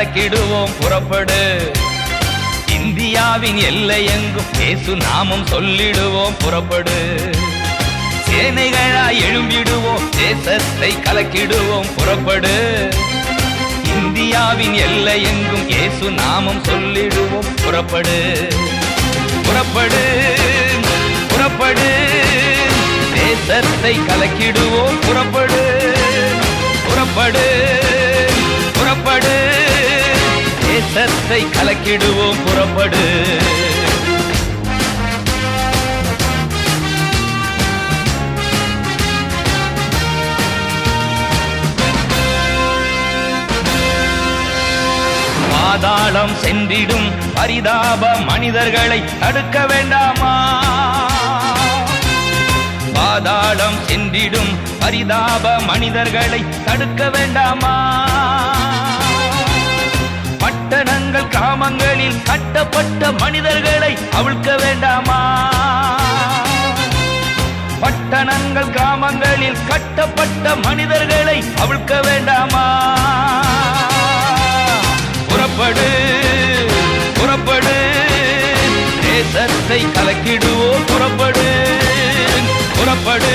கலக்கிடுவோம் புறப்படு. இந்தியாவின் எல்லை எங்கும் பேசு நாமம் சொல்லிடுவோம் புறப்படு. சேனைகளாய் எழும்பிடுவோம் தேசத்தை கலக்கிடுவோம் புறப்படு. இந்தியாவின் எல்லை எங்கும் ஏசு நாமம் சொல்லிடுவோம் புறப்படு. தேசத்தை கலக்கிடுவோம் புறப்படு. பாதாளம் சென்றிடும் பரிதாப மனிதர்களை தடுக்க வேண்டாமா? பாதாளம் சென்றிடும் பரிதாப மனிதர்களை தடுக்க வேண்டாமா? காமங்களில் கட்டப்பட்ட மனிதர்களை அவிழ்க்க வேண்டாமா? பட்டணங்கள் காமங்களில் கட்டப்பட்ட மனிதர்களை அவிழ்க்க வேண்டாமா? புறப்படு புறப்படு. தேசத்தை கலக்கிடுவோம் புறப்படு. புறப்படு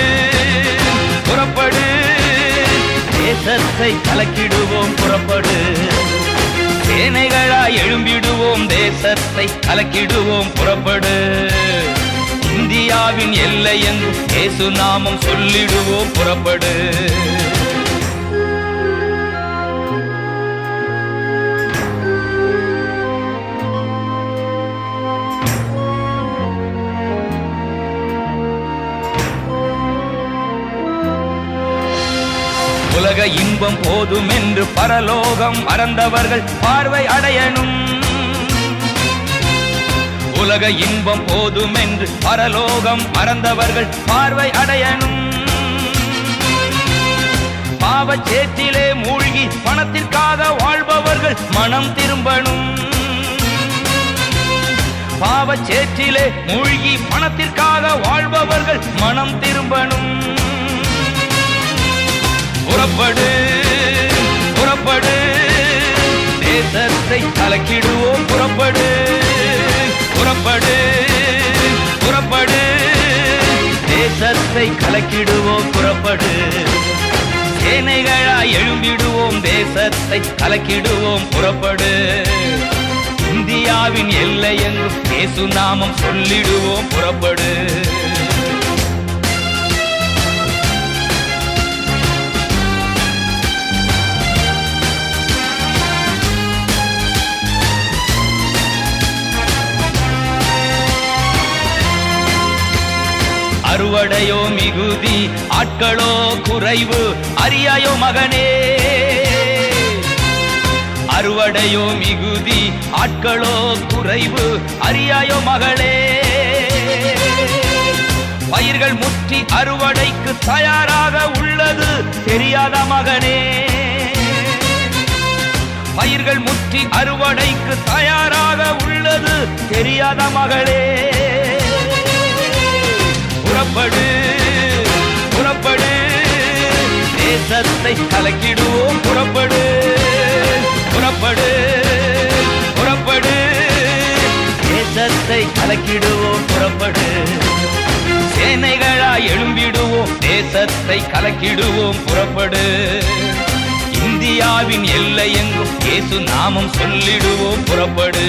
புறப்படு. தேசத்தை கலக்கிடுவோம் புறப்படு. சேனைகளாய் எழும்பிடுவோம் தேசத்தை கலக்கிடுவோம் புறப்படு. இந்தியாவின் எல்லை என்று இயேசு நாமம் சொல்லிடுவோம் புறப்படு. உலக இன்பம் போதும் என்று பரலோகம் மறந்தவர்கள் பார்வை அடையணும். உலக இன்பம் போதும் என்று பரலோகம் மறந்தவர்கள் பார்வை அடையணும். பாவச்சேற்றிலே மூழ்கி பணத்திற்காக வாழ்பவர்கள் மனம் திரும்பணும். பாவச் சேற்றிலே மூழ்கி பணத்திற்காக வாழ்பவர்கள் மனம் திரும்பணும். புறப்படு புறப்படு. தேசத்தை கலக்கிடுவோம் புறப்படு. புறப்படு புறப்படு. தேசத்தை கலக்கிடுவோம் புறப்படு. சேனைகளாய் எழும்பிடுவோம் தேசத்தை கலக்கிடுவோம் புறப்படு. இந்தியாவின் எல்லை எங்கும் பேசு நாமம் சொல்லிடுவோம் புறப்படு. அறுவடையோ மிகுதி ஆட்களோ குறைவு அறியாயோ மகனே. அறுவடையோ மிகுதி ஆட்களோ குறைவு அறியாயோ மகளே. பயிர்கள் முற்றி அறுவடைக்கு தயாராக உள்ளது தெரியாத மகனே. பயிர்கள் முற்றி அறுவடைக்கு தயாராக உள்ளது தெரியாத மகளே. புறப்படு புறப்படு. தேசத்தை கலக்கிடுவோம் புறப்படு புறப்படு புறப்படு. தேசத்தை கலக்கிடுவோம் புறப்படு. சேனைகளாய் எழும்பிடுவோம் தேசத்தை கலக்கிடுவோம் புறப்படு. இந்தியாவின் எல்லை எங்கும் இயேசு நாமம் சொல்லிடுவோம் புறப்படு.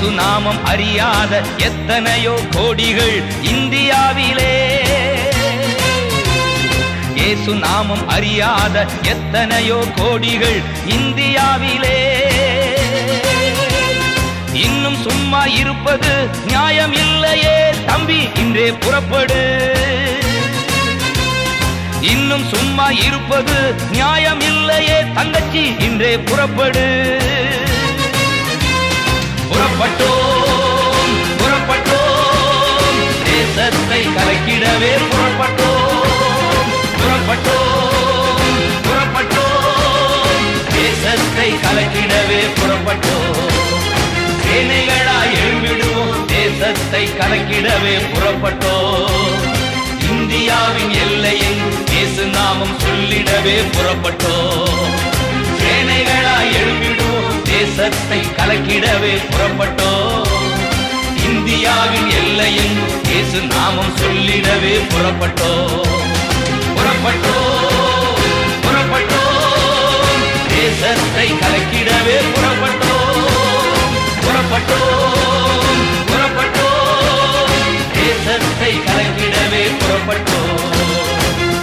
இயேசு நாமம் அறியாத எத்தனையோ கோடிகள் இந்தியாவிலே. இயேசு நாமம் அறியாத எத்தனையோ கோடிகள் இந்தியாவிலே. இன்னும் சும்மா இருப்பது நியாயம் இல்லையே தம்பி இன்றே புறப்படு. இன்னும் சும்மா இருப்பது நியாயம் இல்லையே தங்கச்சி இன்றே புறப்படு. புறப்பட்டோம் புறப்பட்டோம். தேசத்தை கலக்கிடவே புறப்பட்டோம் புறப்பட்டோம் புறப்பட்டோம். தேசத்தை கலக்கிடவே புறப்பட்டோம். தேசத்தை கலக்கிடவே புறப்பட்டோ இந்தியாவின் எல்லையில் இயேசு நாமம் சொல்லிடவே புறப்பட்டோ சேனைகளாய் எழுப்பிடுவோம் தேசத்தை கலக்கிடவே புறப்பட்டோ இந்தியாவின் எல்லையில் இயேசு நாமம் சொல்லிடவே புறப்பட்டோ புறப்பட்டோ புறப்பட்டோ தேசத்தை கலக்கிடவே புறப்பட்டோ புறப்பட்டோ புறப்பட்டோ தேசத்தை கலக்கிடவே புறப்பட்டோ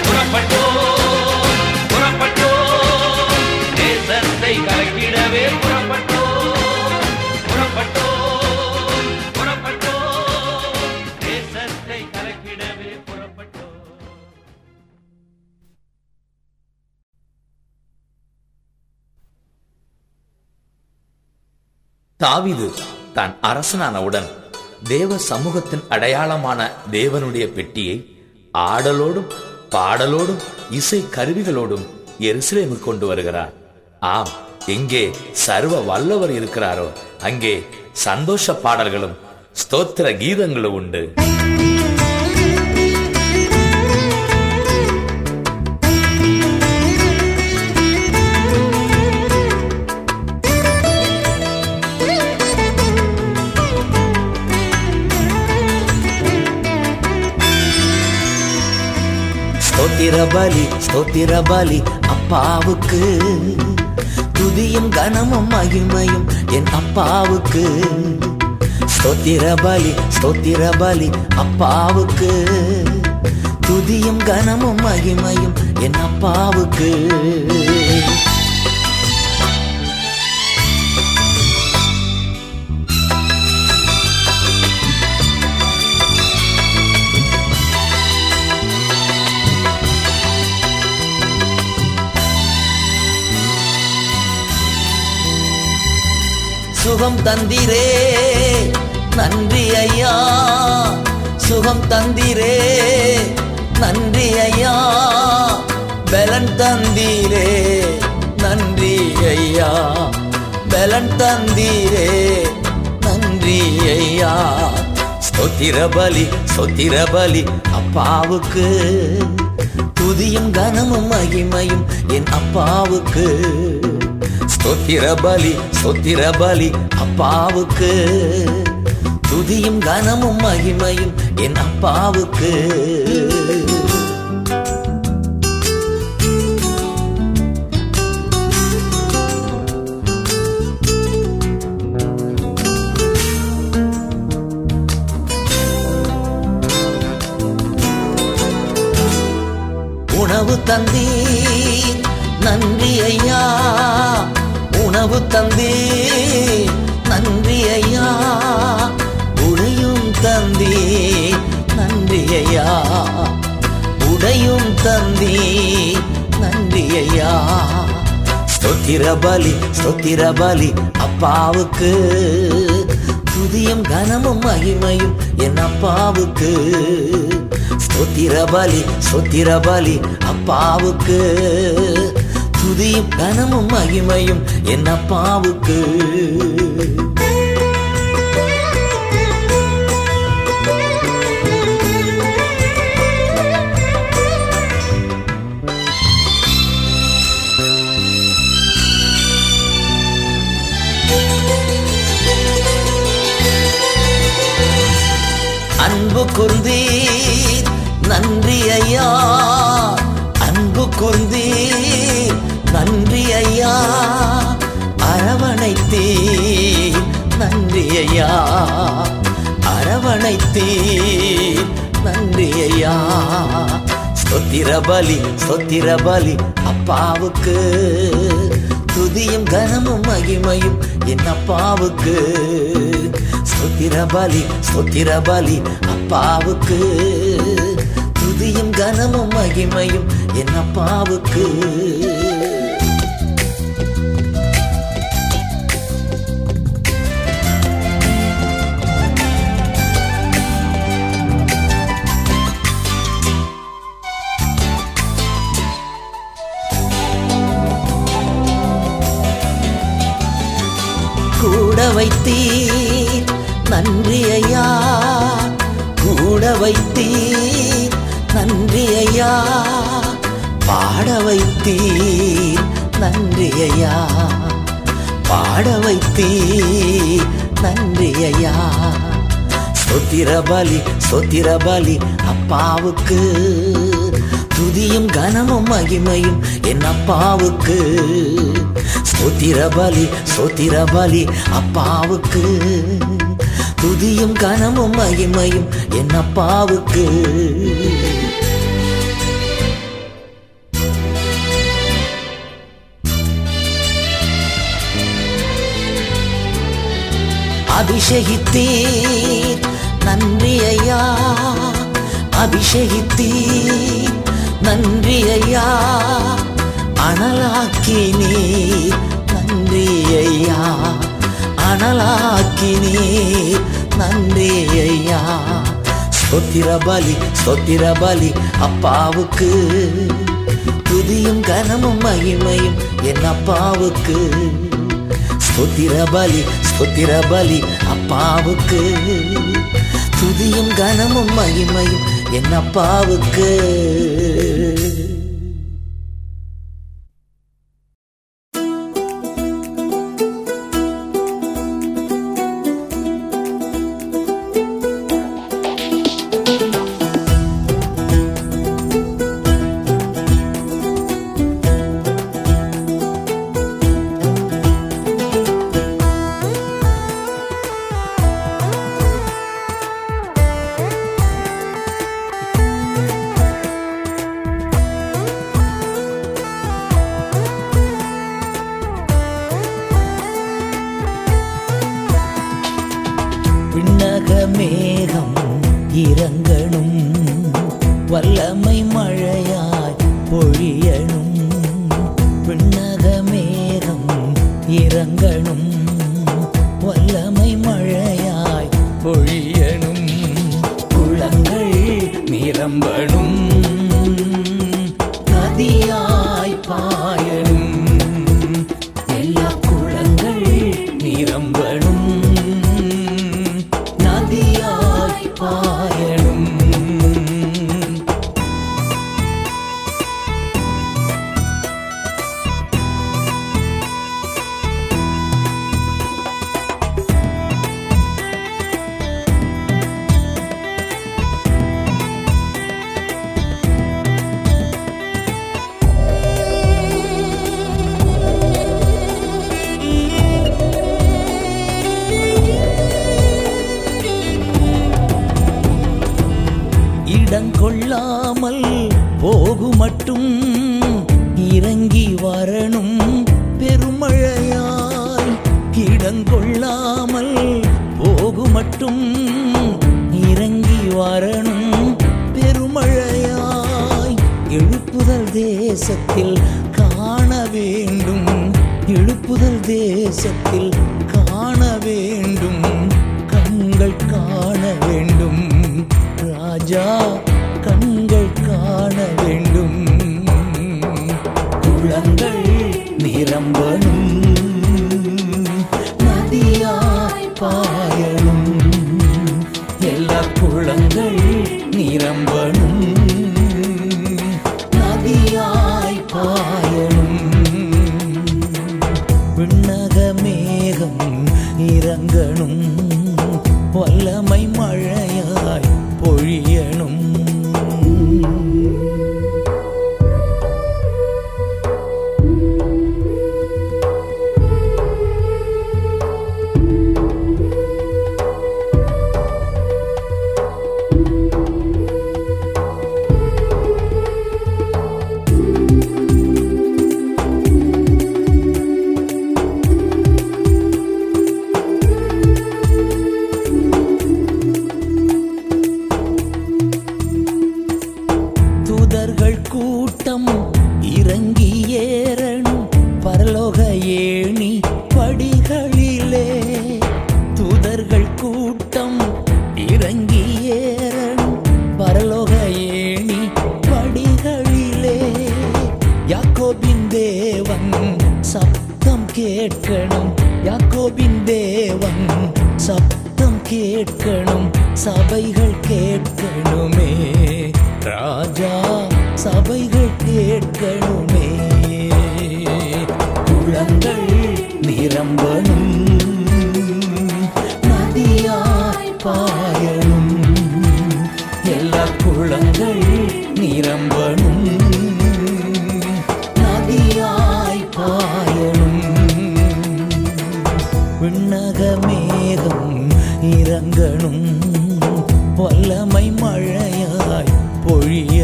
புறப்பட்டோ தேசத்தை கலக்கிடவே புறப்பட்டோ புறப்பட்டோ புறப்பட்டோ தேசத்தை கலக்கிடவே புறப்பட்டோ தாவீது தான் அரசனானவுடன் தேவ சமூகத்தின் அடையாளமான தேவனுடைய பெட்டியை ஆடலோடும் பாடலோடும் இசை கருவிகளோடும் எருசலேமுக்கு கொண்டு வருகிறார். ஆம் எங்கே சர்வ வல்லவர் இருக்கிறாரோ. அங்கே சந்தோஷ பாடல்களும் ஸ்தோத்திர கீதங்களும் உண்டு. ஸ்தோத்திர பலி ஸ்தோத்திர பலி அப்பாவுக்கு. துதியும் கனமும் மகிமையும் என் அப்பாவுக்கு. ஸ்தோத்திர பலி ஸ்தோத்திர பலி அப்பாவுக்கு. துதியும் கனமும் மகிமையும் என் அப்பாவுக்கு. சுகம் தந்திரே. நன்றி ஐயா சுகம் தந்திரே. நன்றி ஐயா பலன் தந்தீரே. நன்றி ஐயா பலன் தந்தீரே. நன்றி ஐயா. ஸ்தோத்திர பலி ஸ்தோத்திர பலி அப்பாவுக்கு. துதியும் கனமும் மகிமையும் என் அப்பாவுக்கு. ஸ்தோத்திர பலி ஸ்தோத்திர பலி. அப்பாவுக்கு துதியும் கனமும் மகிமையும் என் அப்பாவுக்கு. உணவு தந்தீ உணவு தந்தீ. நன்றி ஐயா உடையும் தந்தீ. நன்றி ஐயா உடையும் தந்தீ. நன்றி ஐயா ஸ்தோத்திர பலி ஸ்தோத்திர பலி அப்பாவுக்கு. துதியும் கனமும் மகிமையும் என் அப்பாவுக்கு. ஸ்தோத்திர பலி ஸ்தோத்திர பலி அப்பாவுக்கு. துதியும் கனமும் மகிமையும் என் அப்பாவுக்கு நன்றியையா? ஐயா அரவணைத்தீர். நன்றி ஐயா பலி ஸ்தோத்திர பலி. அப்பாவுக்கு துதியும் கனமும் மகிமையும் என் அப்பாவுக்கு. ஸ்தோத்திர பலி ஸ்தோத்திர பலி. அப்பாவுக்கு துதியும் கனமும் மகிமையும் என் அப்பாவுக்கு. வைத்தீர். நன்றி ஐயா கூட வைத்தீர். நன்றி ஐயா பாட வைத்தீர். நன்றி ஐயா பாட வைத்தீர். நன்றி ஐயா சொத்திர பலி சொத்திர பலி அப்பாவுக்கு. துதியும் கனமும் மகிமையும் என் அப்பாவுக்கு. ஸ்தோத்திர பலி ஸ்தோத்திர பலி அப்பாவுக்கு. துதியும் கனமும் மகிமையும் என் அப்பாவுக்கு. அபிஷேகித்தீர் நன்றி ஐயா அபிஷேகித்தீர் நன்றி ஐயா அனலாக்கினீர் ஐயா அனலாக்கி அனலாக்கினீர் நன்றி ஐயா ஸ்தோத்திர பலி ஸ்தோத்திர பலி அப்பாவுக்கு. துதியும் கனமும் மகிமையும் என் அப்பாவுக்கு. ஸ்தோத்திர பலி ஸ்தோத்திர பலி அப்பாவுக்கு. துதியும் கனமும் மகிமையும் என் அப்பாவுக்கு.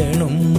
வேணும்.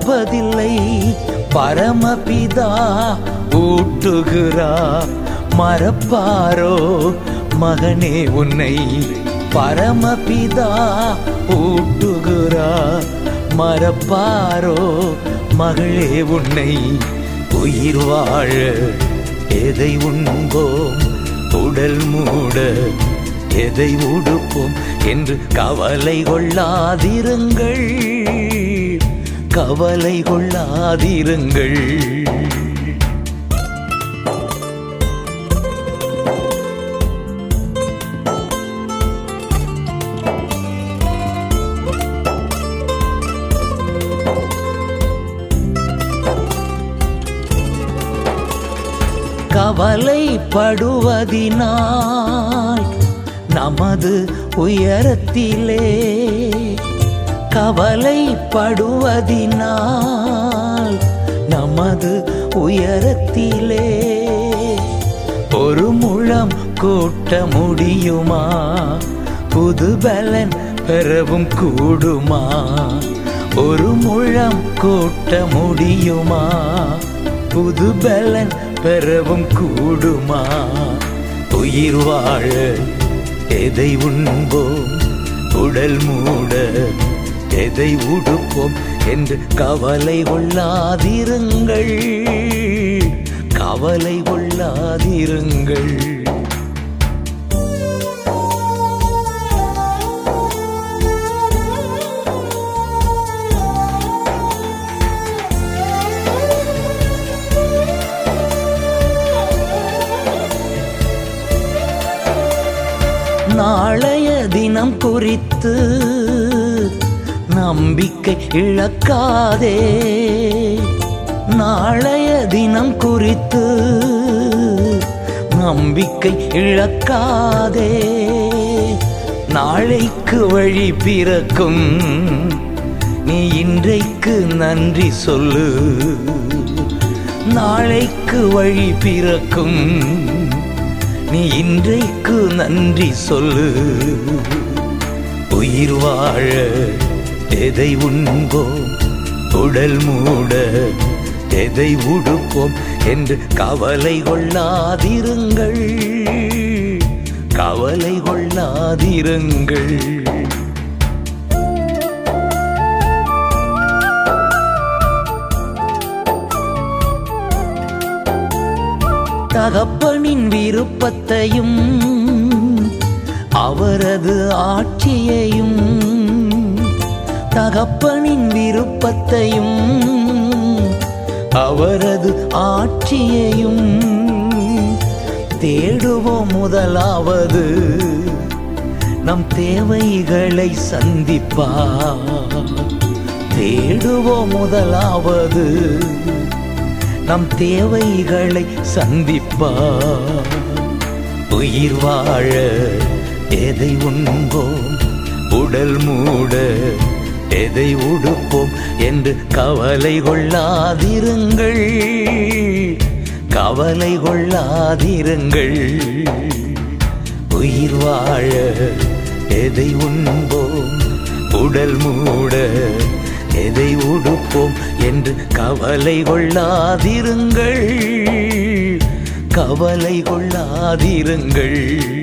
மறப்பதில்லை பரமபிதா ஊட்டுகிறா. மறப்பாரோ மகனே உன்னை. பரமபிதா ஊட்டுகிறா. மறப்பாரோ மகளே உன்னை. உயிர் வாழ எதை உண்போம் உடல் மூட எதை உடுப்போம் என்று கவலை கொள்ளாதிருங்கள். கவலை கொள்ளாதிருங்கள் கவலைப்படுவதினால் நமது உயரத்திலே கவலைப்படுவதினால் நமது உயரத்திலே ஒரு முழம் கூட்ட முடியுமா? புது பலன் பெறவும் கூடுமா? ஒரு முழம் கூட்ட முடியுமா? புது பலன் பெறவும் கூடுமா? உயிர் வாழ எதை உண்போம்? உடல் மூட எதை உடுப்போம் என்று கவலை கொள்ளாதிருங்கள். கவலை கொள்ளாதிருங்கள். நாளைய தினம் குறித்து நம்பிக்கை இழக்காதே. நாளைய தினம் குறித்து நம்பிக்கை இழக்காதே. நாளைக்கு வழி பிறக்கும். நீ இன்றைக்கு நன்றி சொல்லு. நாளைக்கு வழி பிறக்கும். நீ இன்றைக்கு நன்றி சொல்லு. உயிர் வாழ எதை உண்போம்? உடல் மூட எதை உடுப்போம்? என்று கவலை கொள்ளாதிருங்கள். கவலை கொள்ளாதிருங்கள். தகப்பனின் விருப்பத்தையும் அவரது ஆட்சியையும் தகப்பனின் விருப்பத்தையும் அவரது ஆட்சியையும் தேடுவோம் முதலாவது. நம் தேவைகளை சந்திப்பா தேடுவோம் முதலாவது. நம் தேவைகளை சந்திப்பா உயிர் வாழ எதை உண்போம்? உடல் மூட எதை உடுப்போம் என்று கவலை கொள்ளாதிருங்கள். கவலை கொள்ளாதிருங்கள். உயிர் வாழ எதை உண்போம்? உடல் மூட எதை உடுப்போம் என்று கவலை கொள்ளாதிருங்கள். கவலை கொள்ளாதிருங்கள்.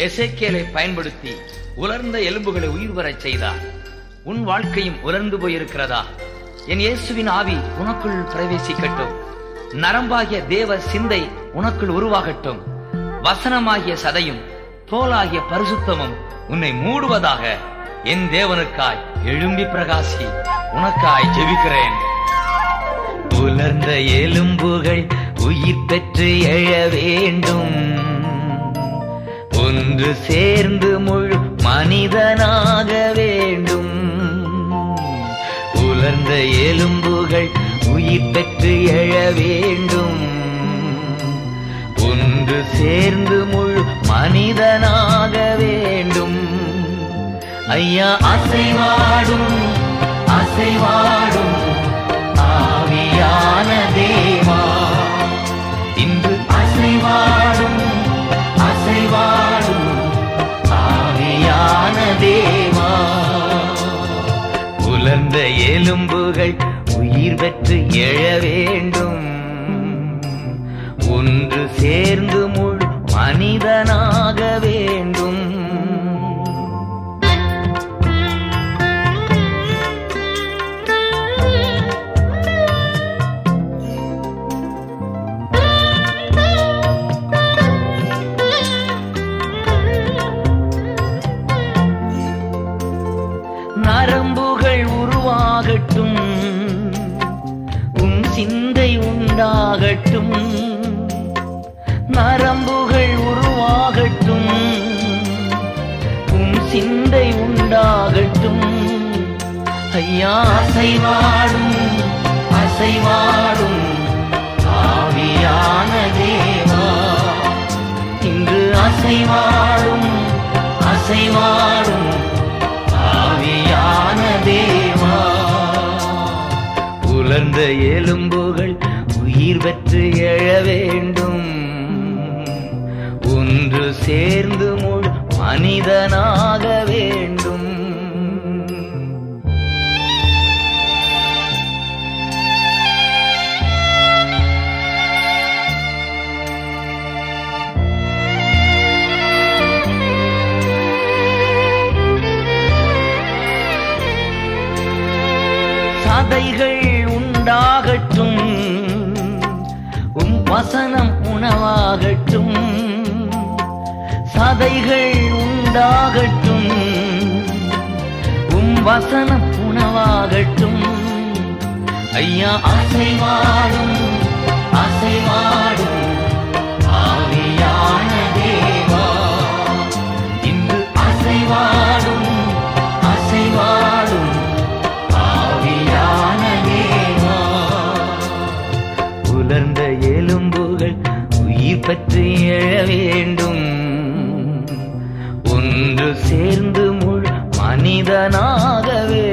எசைக்கேலை பயன்படுத்தி உலர்ந்த எலும்புகளை உயிர் வரச் செய்தார். உன் வாழ்க்கையும் உலர்ந்து போயிருக்கிறதா? என் இயேசுவின் ஆவி உனக்குள் பிரவேசிக்கட்டும். நரம்பாகிய தேவ சிந்தை உனக்குள் உருவாகட்டும். வசனமாகிய சதையும் தோலாகிய பரிசுத்தமும் உன்னை மூடுவதாக என் தேவனுக்காய் எழும்பி பிரகாசி உனக்காய் ஜெபிக்கிறேன். உலர்ந்த எலும்புகள் உயிர் பெற்று எழ வேண்டும். ஒன்று சேர்ந்து முழு மனிதனாக வேண்டும். உலர்ந்த எலும்புகள் உயிர் பெற்று எழ வேண்டும். ஒன்று சேர்ந்து முழு மனிதனாக வேண்டும். ஐயா அசைவாடும் அசைவாடும். இந்த எலும்புகள் உயிர் பெற்று எழ வேண்டும். ஒன்று சேர்ந்து முழு மனிதனாகவே உண்டாகட்டும் நரம்புகள் உருவாகட்டும். சிந்தை உண்டாகட்டும். ஐயா அசைவாடும் அசைவாடும் ஆவியான தேவா. இங்கு அசைவாடும் அசைவாடும் ஆவியான தேவா. உலர்ந்த எலும்புகள் உயிர் பெற்ற எழ வேண்டும். ஒன்று சேர்ந்து முழு மனிதனாக வசனம் உணவாகட்டும். சதைகள் உண்டாகட்டும். உம் வசனம் உணவாகட்டும். ஐயா அசைவாடும் அசைவாடும் ஆவியான தேவா இன்று அசைவாடும் அசைவாடும் பற்றி எழ வேண்டும். ஒன்று சேர்ந்து முழு மனிதனாகவே.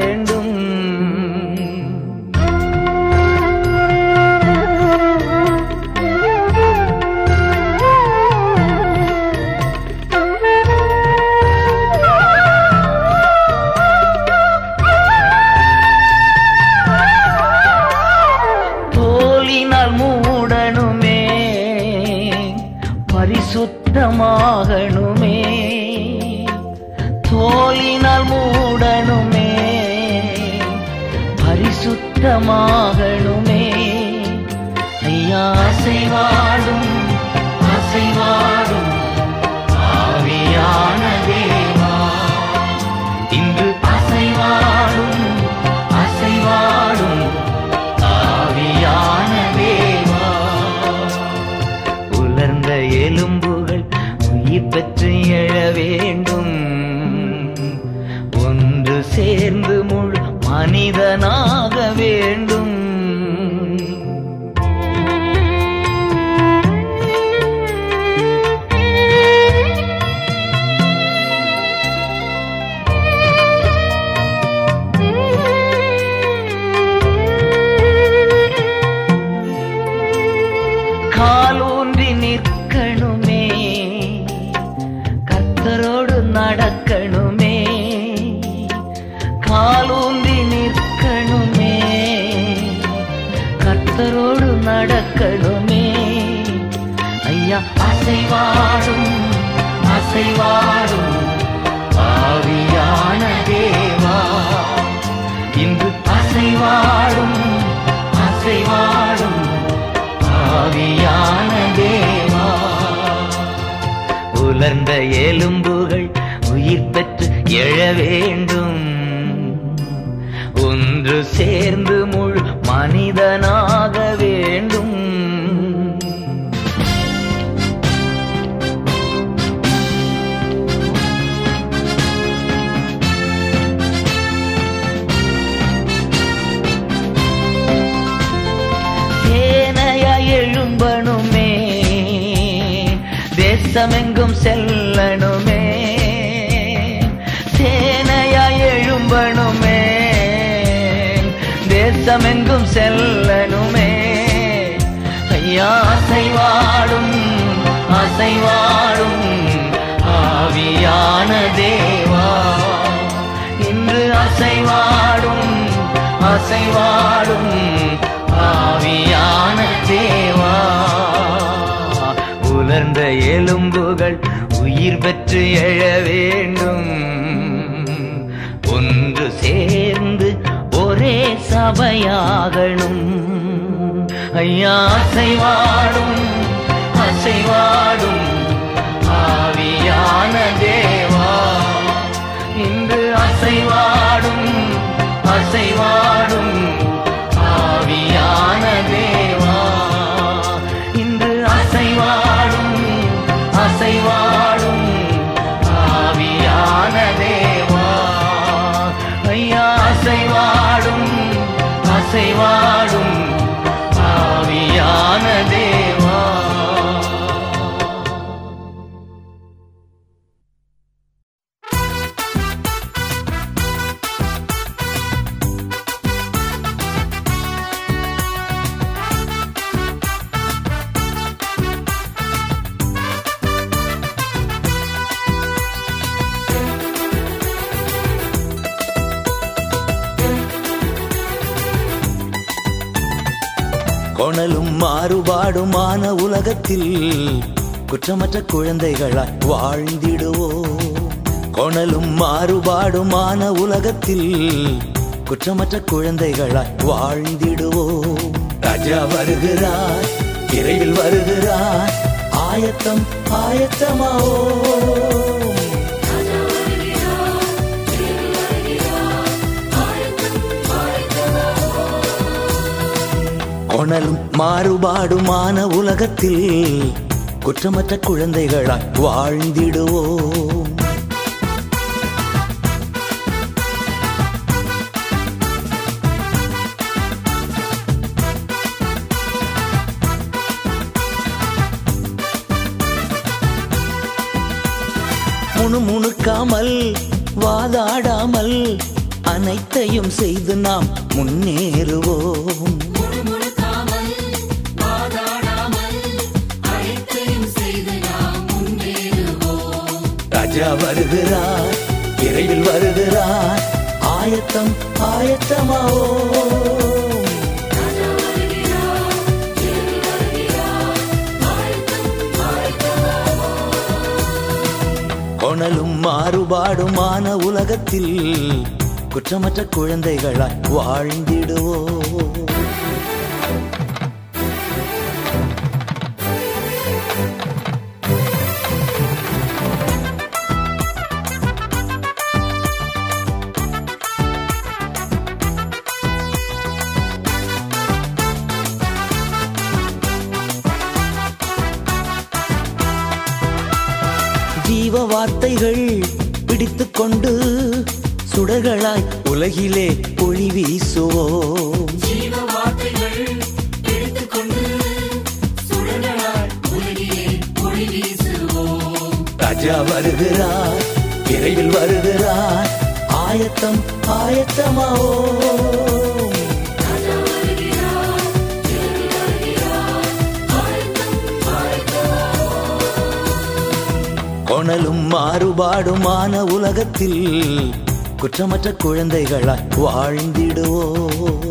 வாழும் அசைவாடும் ஆவியான தேவா. இன்று அசைவாடும் அசைவாடும் ஆவியான தேவா. உலர்ந்த எலும்புகள் உயிர் பெற்று எழ வேண்டும். ஒன்று சேர்ந்து முழு மனிதனா தேசமெங்கும் செல்லணுமே. சேனையாய் எழும்பணுமே. தேசமெங்கும் செல்லணுமே. ஐயா அசைவாடும் அசைவாடும் ஆவியான தேவா. இன்று அசைவாடும் அசைவாடும் ஆவியான தேவா. உலர்ந்த எலும்புகள் உயிர் பெற்று எழ வேண்டும். ஒன்று சேர்ந்து ஒரே சபையாகணும். ஐயா அசைவாடும் அசைவாடும் ஆவியான தேவா. இன்று அசைவாடும் அசைவாடும் ஆவியான தேவா. செய்வார் மாறுபாடுமான உலகத்தில் குற்றமற்ற குழந்தைகளாய் வாழ்ந்திடுவோ கொணலும் மாறுபாடுமான உலகத்தில் குற்றமற்ற குழந்தைகளாய் வாழ்ந்திடுவோ ராஜா வருகிறார் விரைவில் வருகிறார். ஆயத்தம் ஆயத்தமாவோ கொணலும் மாறுபாடுமான உலகத்தில் குற்றமற்ற குழந்தைகளாய் வாழ்ந்திடுவோம். முணுமுணுக்காமல் வாதாடாமல் அனைத்தையும் செய்து நாம் முன்னேறுவோம். ராஜா வருகிறார் விரைவில் வருகிறார் ஆயத்தம் ஆயத்தமாவோ கொணலும் மாறுபாடுமான உலகத்தில் குற்றமற்ற குழந்தைகளாய் வாழ்ந்திடுவோம். சுடர்களாய் உலகிலே ஒளி வீசுவோம். ராஜா வருகிறார் விரைவில் வருகிறார் ஆயத்தம் ஆயத்தமாவோ கொணலும் மாறுபாடுமான உலகத்தில் குற்றமற்ற குழந்தைகளாய் வாழ்ந்திடுவோம்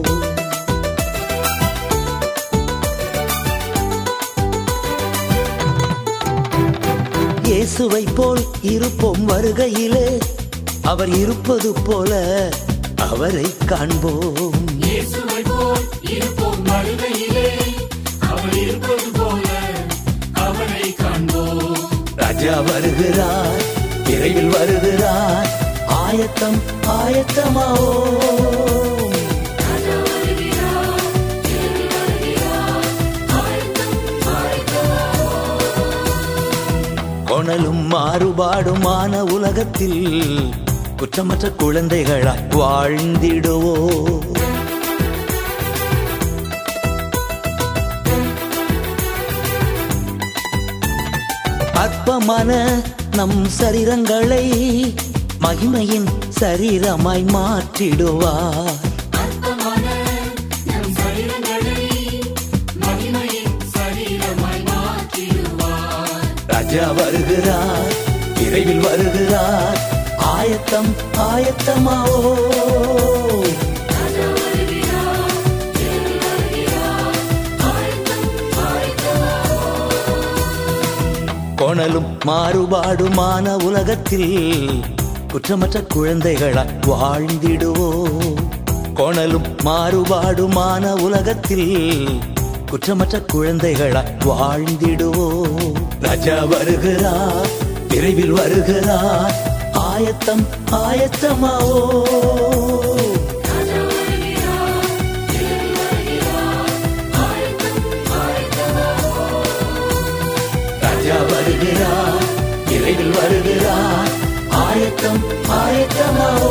இயேசுவை போல் இருப்போம் வருகையிலே. அவர் இருப்பது போல அவரை காண்போம். ராஜா வருகிறார் விரைவில் வருகிறார் ஆயத்தம் ஆயத்தமாவோ? கொணலும் மாறுபாடுமான உலகத்தில் குற்றமற்ற குழந்தைகளாய் வாழ்ந்திடுவோ? அற்பமான நம் சரீரங்களை மகிமையின் சரீரமாய் மாற்றிடுவார். ராஜா வருகிறார் விரைவில் வருகிறார். ஆயத்தம் ஆயத்தமாவோ கொணலும் மாறுபாடுமான உலகத்தில் குற்றமற்ற குழந்தைகளாய் வாழ்ந்திடுவோம் கோணலும் மாறுபாடுமான உலகத்தில் குற்றமற்ற குழந்தைகளாய் வாழ்ந்திடுவோம் ராஜா வருகிறார் விரைவில் வருகிறார் ஆயத்தம் ஆயத்தமாவோ? ராஜா வருகிறார் விரைவில் வருகிறார் ஆயத்தம் ஆயத்தமாவோ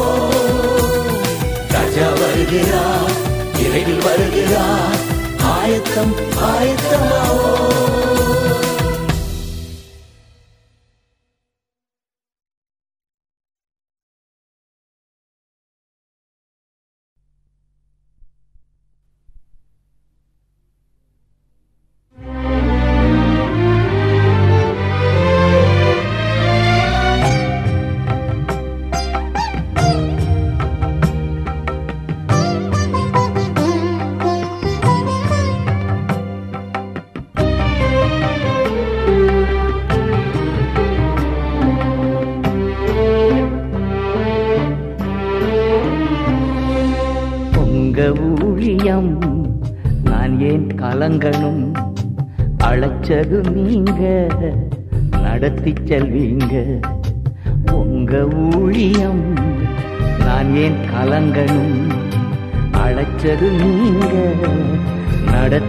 ராஜா வருகிறார் விரைவில் வருகிறார் ஆயத்தம் ஆயத்தமாவோ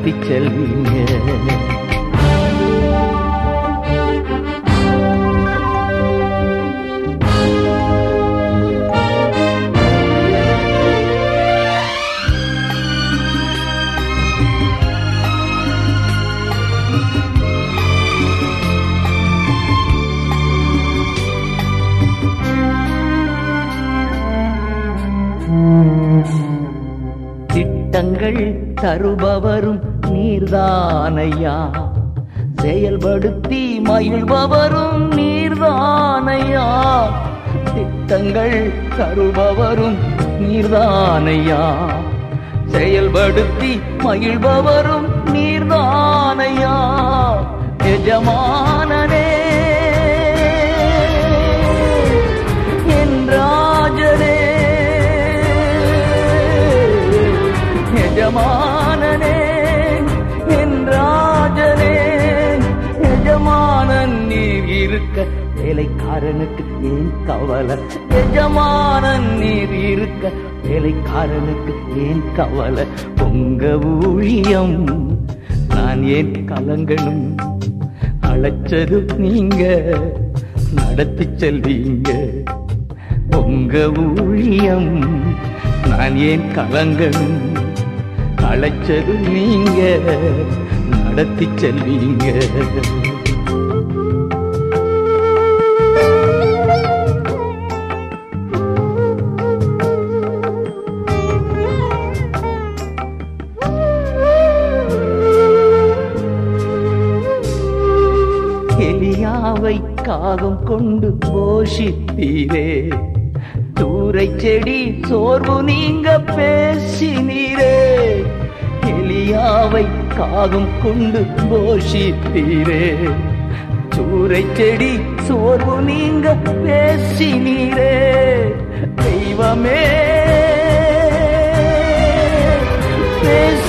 நடத்தி செல்வீங்க நீர்தானையா செயல்படுத்தி மகிழ்பவரும் நீர்தானையா. திட்டங்கள் தருபவரும் நீர்தானையா. செயல்படுத்தி மகிழ்பவரும் நீர்தானையா. எஜமா வேலைக்காரனுக்கு ஏன் கவலை? எஜமானன் நீர் இருக்க வேலைக்காரனுக்கு ஏன் கவலை? உங்க ஊழியம் நான் ஏன் கலங்கணும்? அழைச்சது நீங்க நடத்தி செல்வீங்க. பொங்க ஊழியம் நான் ஏன் கலங்கணும்? அழைச்சது நீங்க நடத்தி செல்வீங்க. காகம் கொண்டு போஷித்தீரே. தூரை செடி சோர்வு நீங்க பேசினீரே. எலியாவை காகம் கொண்டு போஷித்தீரே. சூரை செடி சோர்வு நீங்க பேசினீரே. தெய்வமே பேச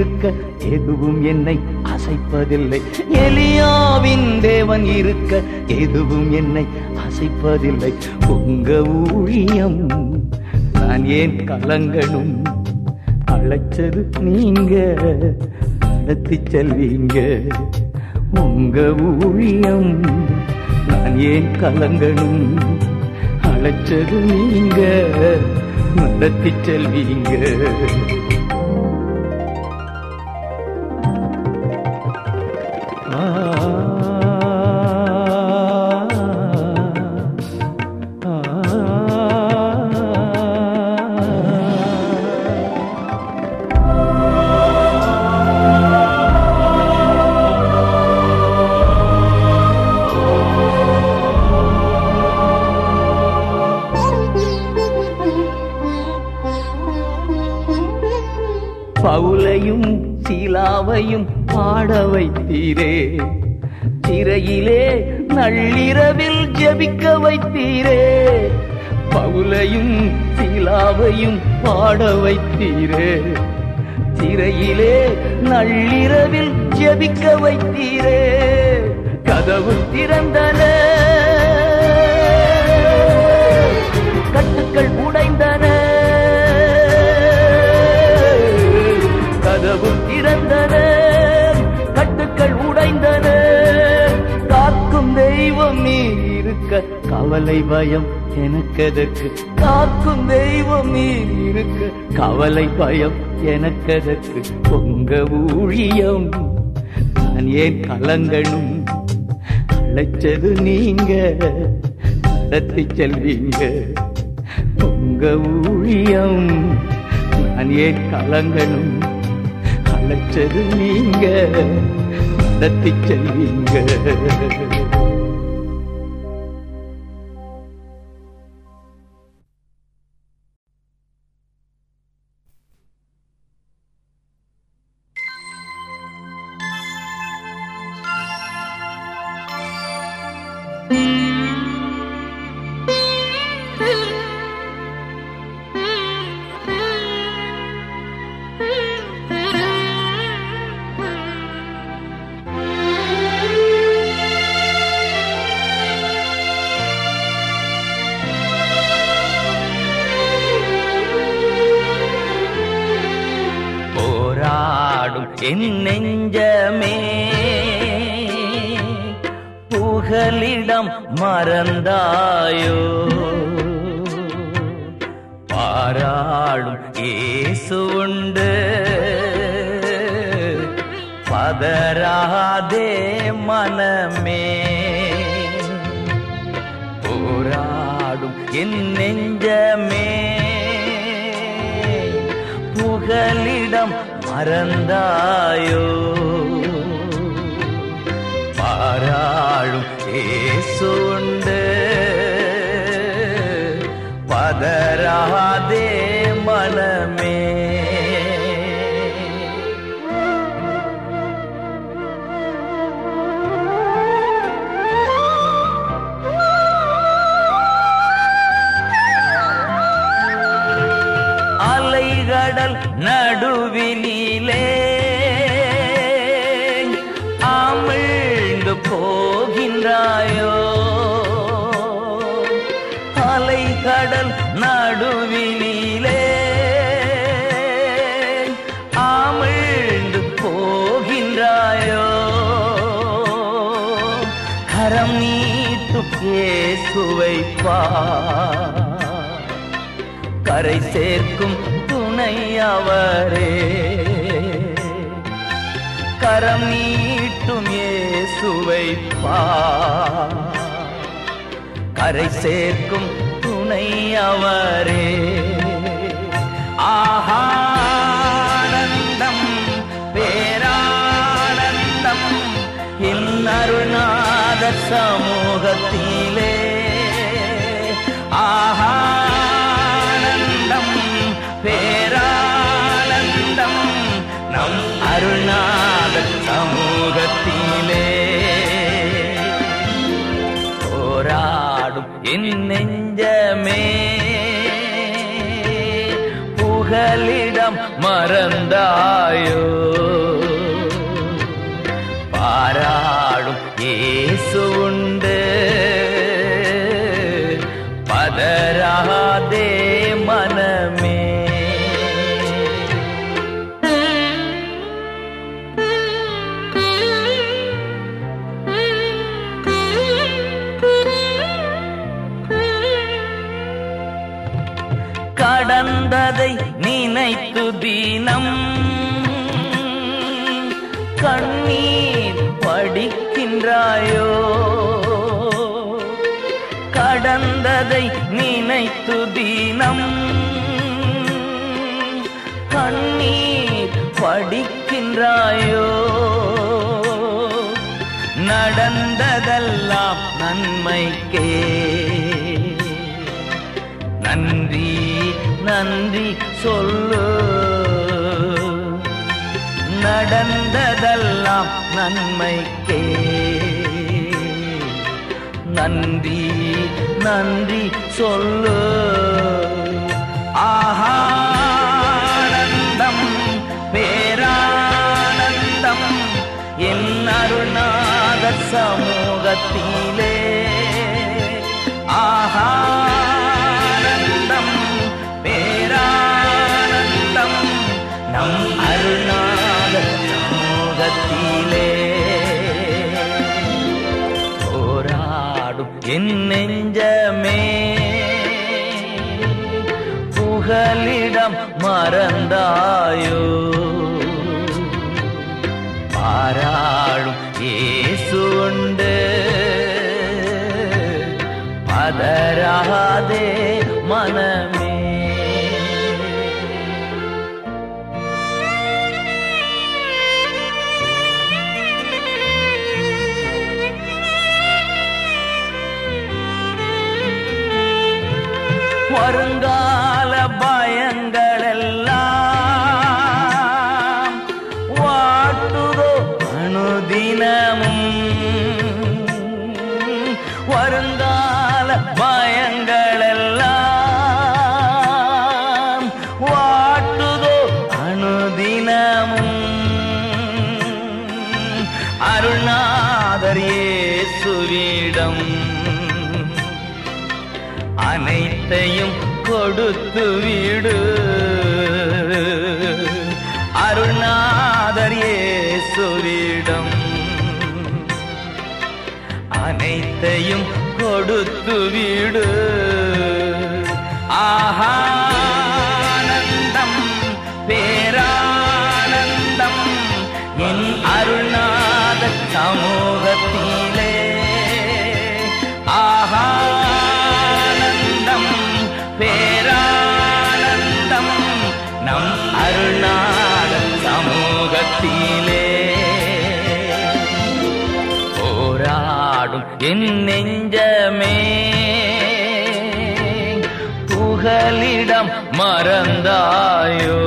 இருக்க எதுவும் என்னை அசைப்பதில்லை. எலியாவின் தேவன் இருக்க எதுவும் என்னை அசைப்பதில்லை. உங்க ஊழியம் நான் ஏன் கலங்கணும்? அழைச்சது நீங்க நடத்தி செல்வீங்க. உங்க ஊழியம் நான் ஏன் கலங்கணும்? அழைச்சது நீங்க நடத்தி செல்வீங்க. வைத்தீரே. பவுலையும் சீலாவையும் பாட வைத்தீரே. சிறையிலே நள்ளிரவில் ஜெபிக்க வைத்தீரே. கதவு திறந்த கவலை பயம் எனக்கதற்கு? காக்கும் தெய்வம் நீ இருக்க. கவலை பயம் எனக்கதற்கு? உங்க ஊழியம் நான் ஏன் கலங்கணும் அழைச்சது நீங்க? நடத்தி செல்வீங்க. உங்க ஊழியம் நான் ஏன் கலங்கணும் அழைச்சது நீங்க? நடத்தி செல்வீங்க. நெஞ்சமே. புகலிடம் மறந்தாயோ. பாராளும் இயேசு உண்டு. பதராதே மனமே. போராடும் என் நெஞ்சமே. புகலிடம் மறந்தாயோ? பாராளும் ஏசுண்டு பதராதே மனமே நடுவில் வைப்பா. கரை சேர்க்கும் துணை அவரே. கரம் நீட்டும் ஏசுவைப்பா கரை சேர்க்கும் துணை அவரே. ஆஹானந்தம் பேரானந்தம் என் அருணாத ஆஹானந்தம் பேரானந்தம் நம் அருணாத சமூகத்திலே போராடும் என் நெஞ்சமே புகலிடம் மறந்தாயோ நின்றாயோ? கடந்ததை நினைத்து தீனம். கண்ணீர் படிக்கின்றாயோ? நடந்ததெல்லாம் நன்மைக்கே. நன்றி நன்றி சொல்லு. நடந்ததெல்லாம் நன்மைக்கே. நன்றி நன்றி சொல்லு. ஆஹானந்தம் பேரானந்தம் என் அருணாத சமூகத்திலே. போராடும் என் நெஞ்சமே புகலிடம் மறந்தாயோ பாராளும் இயேசு உண்டு பதராதே மனமே வருங்கா கொடுத்து வீடு. அருள்நாதர் இயேசுவிடம் அனைத்தையும் கொடுத்து வீடு. என் நெஞ்சமே புகலிடம் மறந்தாயோ?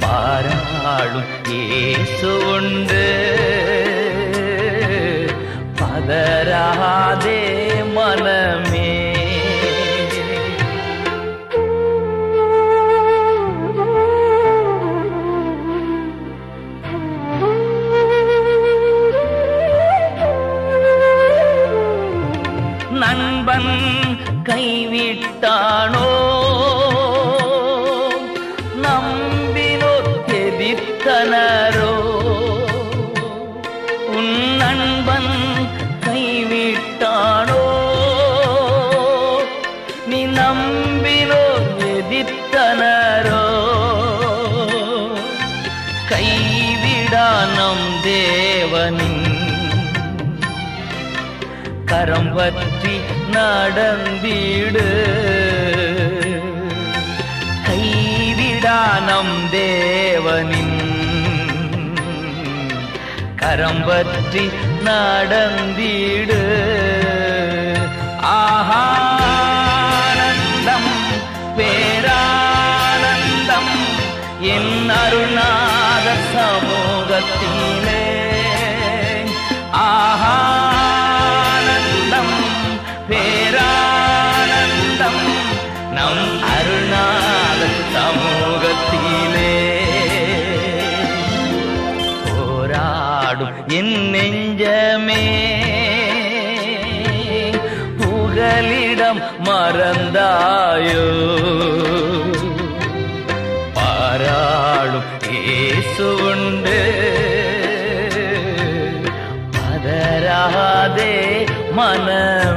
பாராளும் இயேசு உண்டு. பதறாதே மனமே நடந்திடு. கைவிடா நம் தேவனின் கரம் பற்றி நடந்திடு. ஆஹானந்தம் பேரானந்தம் என் அருணாத சமூகத்திலே. ஆஹா என் நெஞ்சமே புகலிடம் மறந்தாயோ பாராடும் இயேசு உண்டு பதறாதே மனமே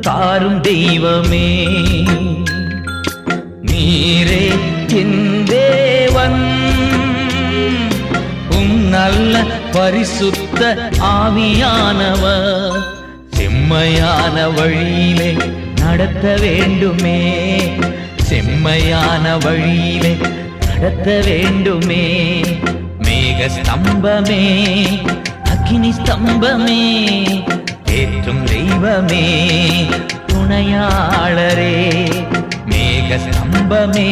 தாரும் தெய்வமே. நீரே என் தேவன். உம் நல்ல பரிசுத்த ஆவியானவர். செம்மையான வழியிலே நடத்த வேண்டுமே. செம்மையான வழியிலே நடத்த வேண்டுமே. மேக ஸ்தம்பமே அக்கினி ஸ்தம்பமே ஏற்றும் தெய்வமே துணையாளரே மேக ஸ்தம்பமே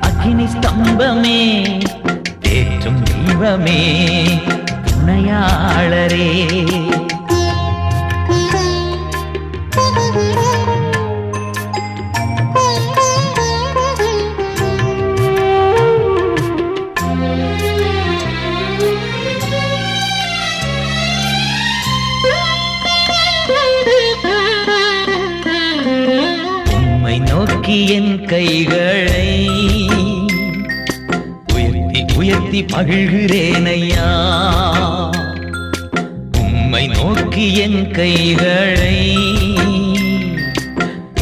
அக்கினி ஸ்தம்பமே ஏற்றும் தெய்வமே துணையாளரே கைகளை உயர்த்தி உயர்த்தி மகிழ்கிறேன் ஐயா உம்மை நோக்கி என் கைகளை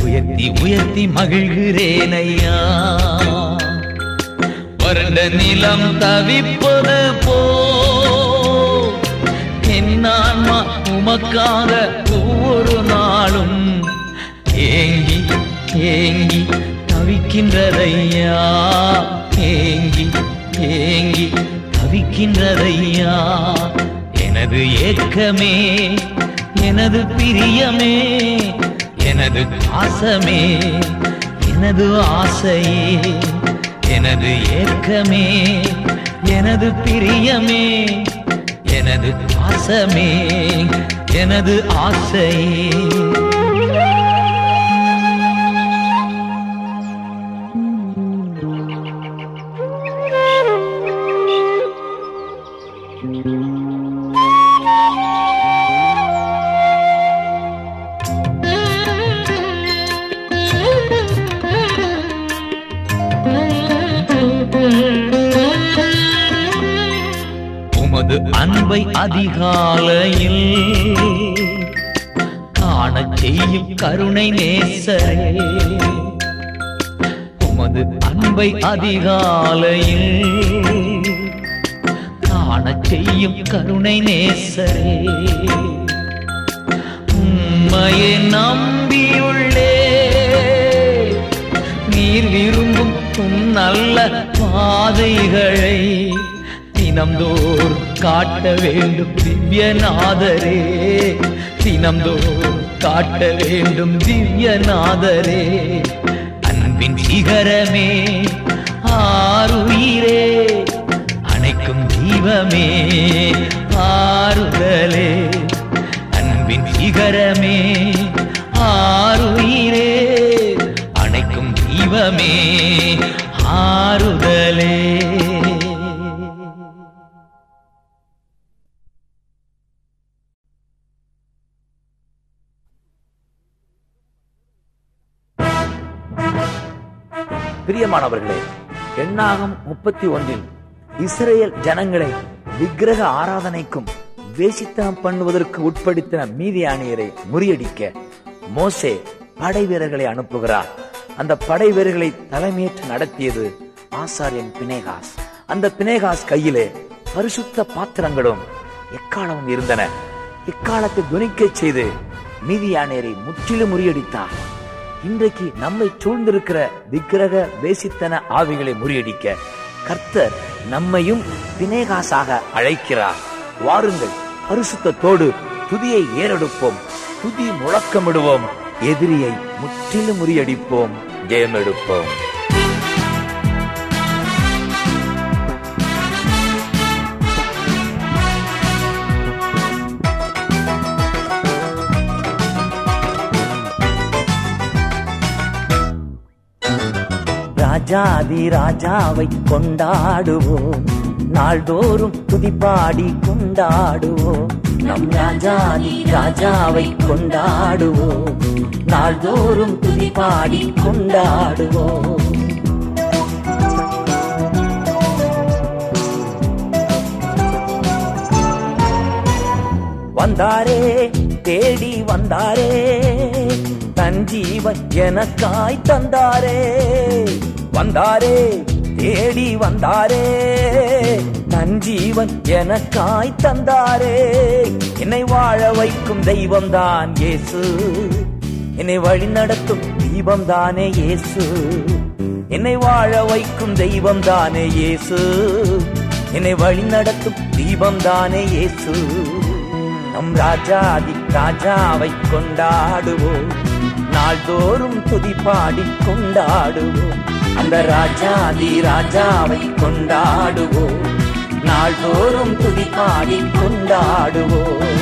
உயர்த்தி உயர்த்தி மகிழ்கிறேன் ஐயா வறண்ட நிலம் தவிப்பது போ என் உமக்காக ஒவ்வொரு நாளும் ஏங்கி ஏங்கி தவிக்கின்றதையா? ஏங்கி ஏங்கி தவிக்கின்றதையா? எனது ஏக்கமே எனது பிரியமே எனது பாசமே எனது ஆசையே எனது ஏக்கமே எனது பிரியமே எனது பாசமே எனது ஆசையே. அவை அதிகாலையில் காண செய்யும் கருணை நேசரே. உம்மையை நம்பியுள்ளே நீர் விரும்பும் உம் நல்ல பாதைகளை தினம்தோறும் காட்ட வேண்டும் திவ்யநாதரே. தினம்தோறும் காட்ட வேண்டும் திவ்யநாதரே. அன்பின் சிகரமே ஆறுயிரே அணைக்கும் தீபமே ஆறுதலே. அன்பின் சிகரமே ஆறுயிரே அணைக்கும் தீபமே ஆறுதலே. பிரியமானவர்களே எண்ணாகம் முப்பத்தி ஒன்றில் இஸ்ரேல் ஜனங்களை விக்கிரக ஆராதனைக்கும் வேசித்தனம் பண்ணுவதற்கு உட்படுத்தின மீதியானியரை முறியடிக்க மோசே படை வீரர்களை அனுப்புகிறார். அந்த படை வீரர்களை தலைமையேற்று நடத்தியது ஆசாரியன் பினேகாஸ். அந்த பினேகாஸ் கையிலே பரிசுத்த பாத்திரங்களும் எக்காலமும் இருந்தன. இக்காலத்தை துணிக்கச் செய்து மீதியானியரை முற்றிலும் முறியடித்தார். இன்றைக்கு நம்மை சூழ்ந்திருக்கிற விக்கிரக வேசித்தன ஆவிகளை முறியடிக்க கர்த்தர் நம்மையும் தினேகாசாக அழைக்கிறார். வாருங்கள் பரிசுத்தத்தோடு துதியை ஏறெடுப்போம். துதி முழக்கமிடுவோம். எதிரியை முற்றிலும் முறியடிப்போம். ஜெயமெடுப்போம். ராஜாதி ராஜாவை கொண்டாடுவோம். நாள்தோறும் துதிப்பாடி கொண்டாடுவோம். நம் ராஜாதி ராஜாவை கொண்டாடுவோம். நாள்தோறும் துதிப்பாடி கொண்டாடுவோம். வந்தாரே தேடி வந்தாரே தன் ஜீவன் எனக்காய் தந்தாரே. வந்தாரே தேடி வந்தாரே. தன் ஜீவன் எனக்காய் தந்தாரே. என்னை வாழ வைக்கும் தெய்வம் தான் இயேசு. என்னை வழி நடத்தும் தீபம் தானே இயேசு. என்னை வாழ வைக்கும் தெய்வம் தானே இயேசு. என்னை வழி நடத்தும் தீபம் தானே இயேசு. நம் ராஜாதி ராஜாவை கொண்டாடுவோம். நாள்தோறும் துதி பாடி கொண்டாடுவோம். அந்த ராஜாதி ராஜாவை கொண்டாடுவோம். நாள்தோறும் துதி பாடி கொண்டாடுவோம்.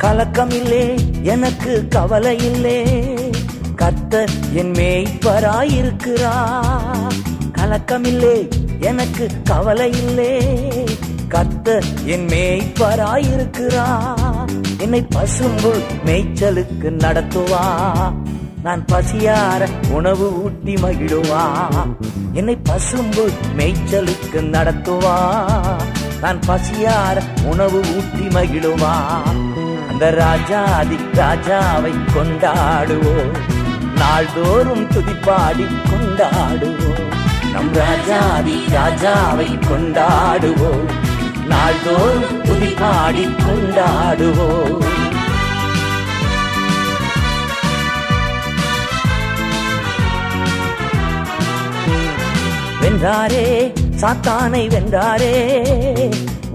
கலக்கமில்லே எனக்கு கவலை இல்லே கர்த்தர் என் மேய்ப்பராயிருக்கிறா. கலக்கமில்லே எனக்கு கவலை இல்லே கர்த்தர் என் மேய்ப்பராயிருக்கிறா. என்னை பசும்புல் மேய்ச்சலுக்கு நடத்துவா. நான் பசியார உணவு ஊட்டி மகிழுவா. என்னை பசும்பு மேய்ச்சலுக்கு நடத்துவா. நான் பசியார உணவு ஊட்டி மகிழுவா. அந்த ராஜாதி ராஜாவை கொண்டாடுவோம் நாள்தோறும் துதிப்பாடி கொண்டாடுவோம் நம் ராஜாதி ராஜாவை கொண்டாடுவோம் நாள்தோறும் கூடி பாடி கொண்டாடுவோம். வென்றாரே சாத்தானை வென்றாரே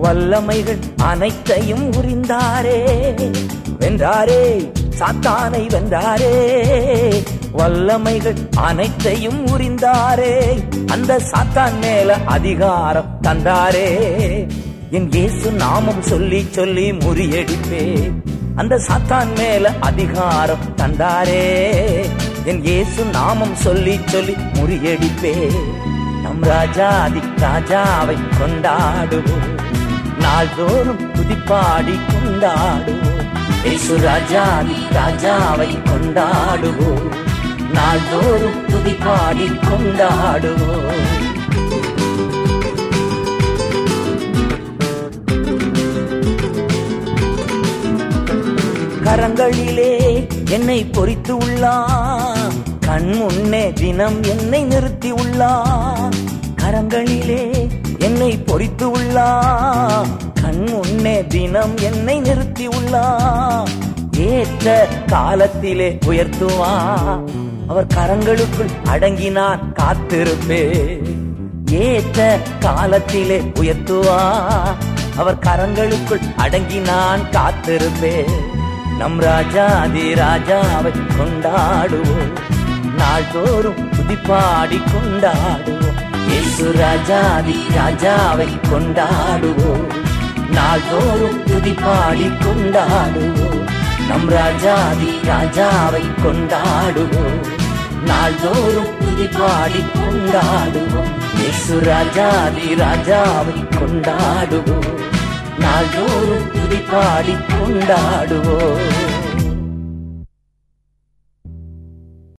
வல்லமைகள் அனைத்தையும் உரிந்தாரே. வென்றாரே சாத்தானை வென்றாரே வல்லமைகள் அனைத்தையும் உரிந்தாரே. அந்த சாத்தான் மேல அதிகாரம் தந்தாரே. என் இயேசு நாமம் சொல்லி சொல்லி முறியடிப்பே அந்த சாத்தான் மேல அதிகாரம் தந்தாரே. என் இயேசு நாமம் சொல்லி சொல்லி முறியடிப்பே நம் ராஜாதி ராஜாவை கொண்டாடுவோம். நாள்தோறும் புதிப்பாடி கொண்டாடுவோம். இயேசு ராஜாதி ராஜாவை கொண்டாடுவோம். நாள்தோறும் புதிப்பாடி கொண்டாடுவோம். கரங்களிலே என்னை பொறித்து உள்ளான். கண் முன்னே தினம் என்னை நிறுத்தி உள்ளான். கரங்களிலே என்னை பொறித்து உள்ளான். கண் முன்னே தினம் என்னை நிறுத்தி உள்ளான். ஏற்ற காலத்திலே உயர்த்துவா அவர் கரங்களுக்குள் அடங்கினான் காத்திருப்பே. ஏற்ற காலத்திலே உயர்த்துவா அவர் கரங்களுக்குள் அடங்கி நான் காத்திருப்பேன் நம் ராஜாதி ராஜாவை கொண்டாடுவோம். நாள்தோறும் புதிப்பாடி கொண்டாடுவோம். இயேசு ராஜாதி ராஜாவை கொண்டாடுவோம். நாள்தோறும் புதிப்பாடி கொண்டாடுவோம். நம் ராஜாதி ராஜாவை கொண்டாடுவோம். நாள்தோறும் புதிப்பாடி கொண்டாடுவோம். இயேசு ராஜாதி ராஜாவை கொண்டாடுவோம். நாள்தோறும் துதி பாடி கொண்டாடுவோம்.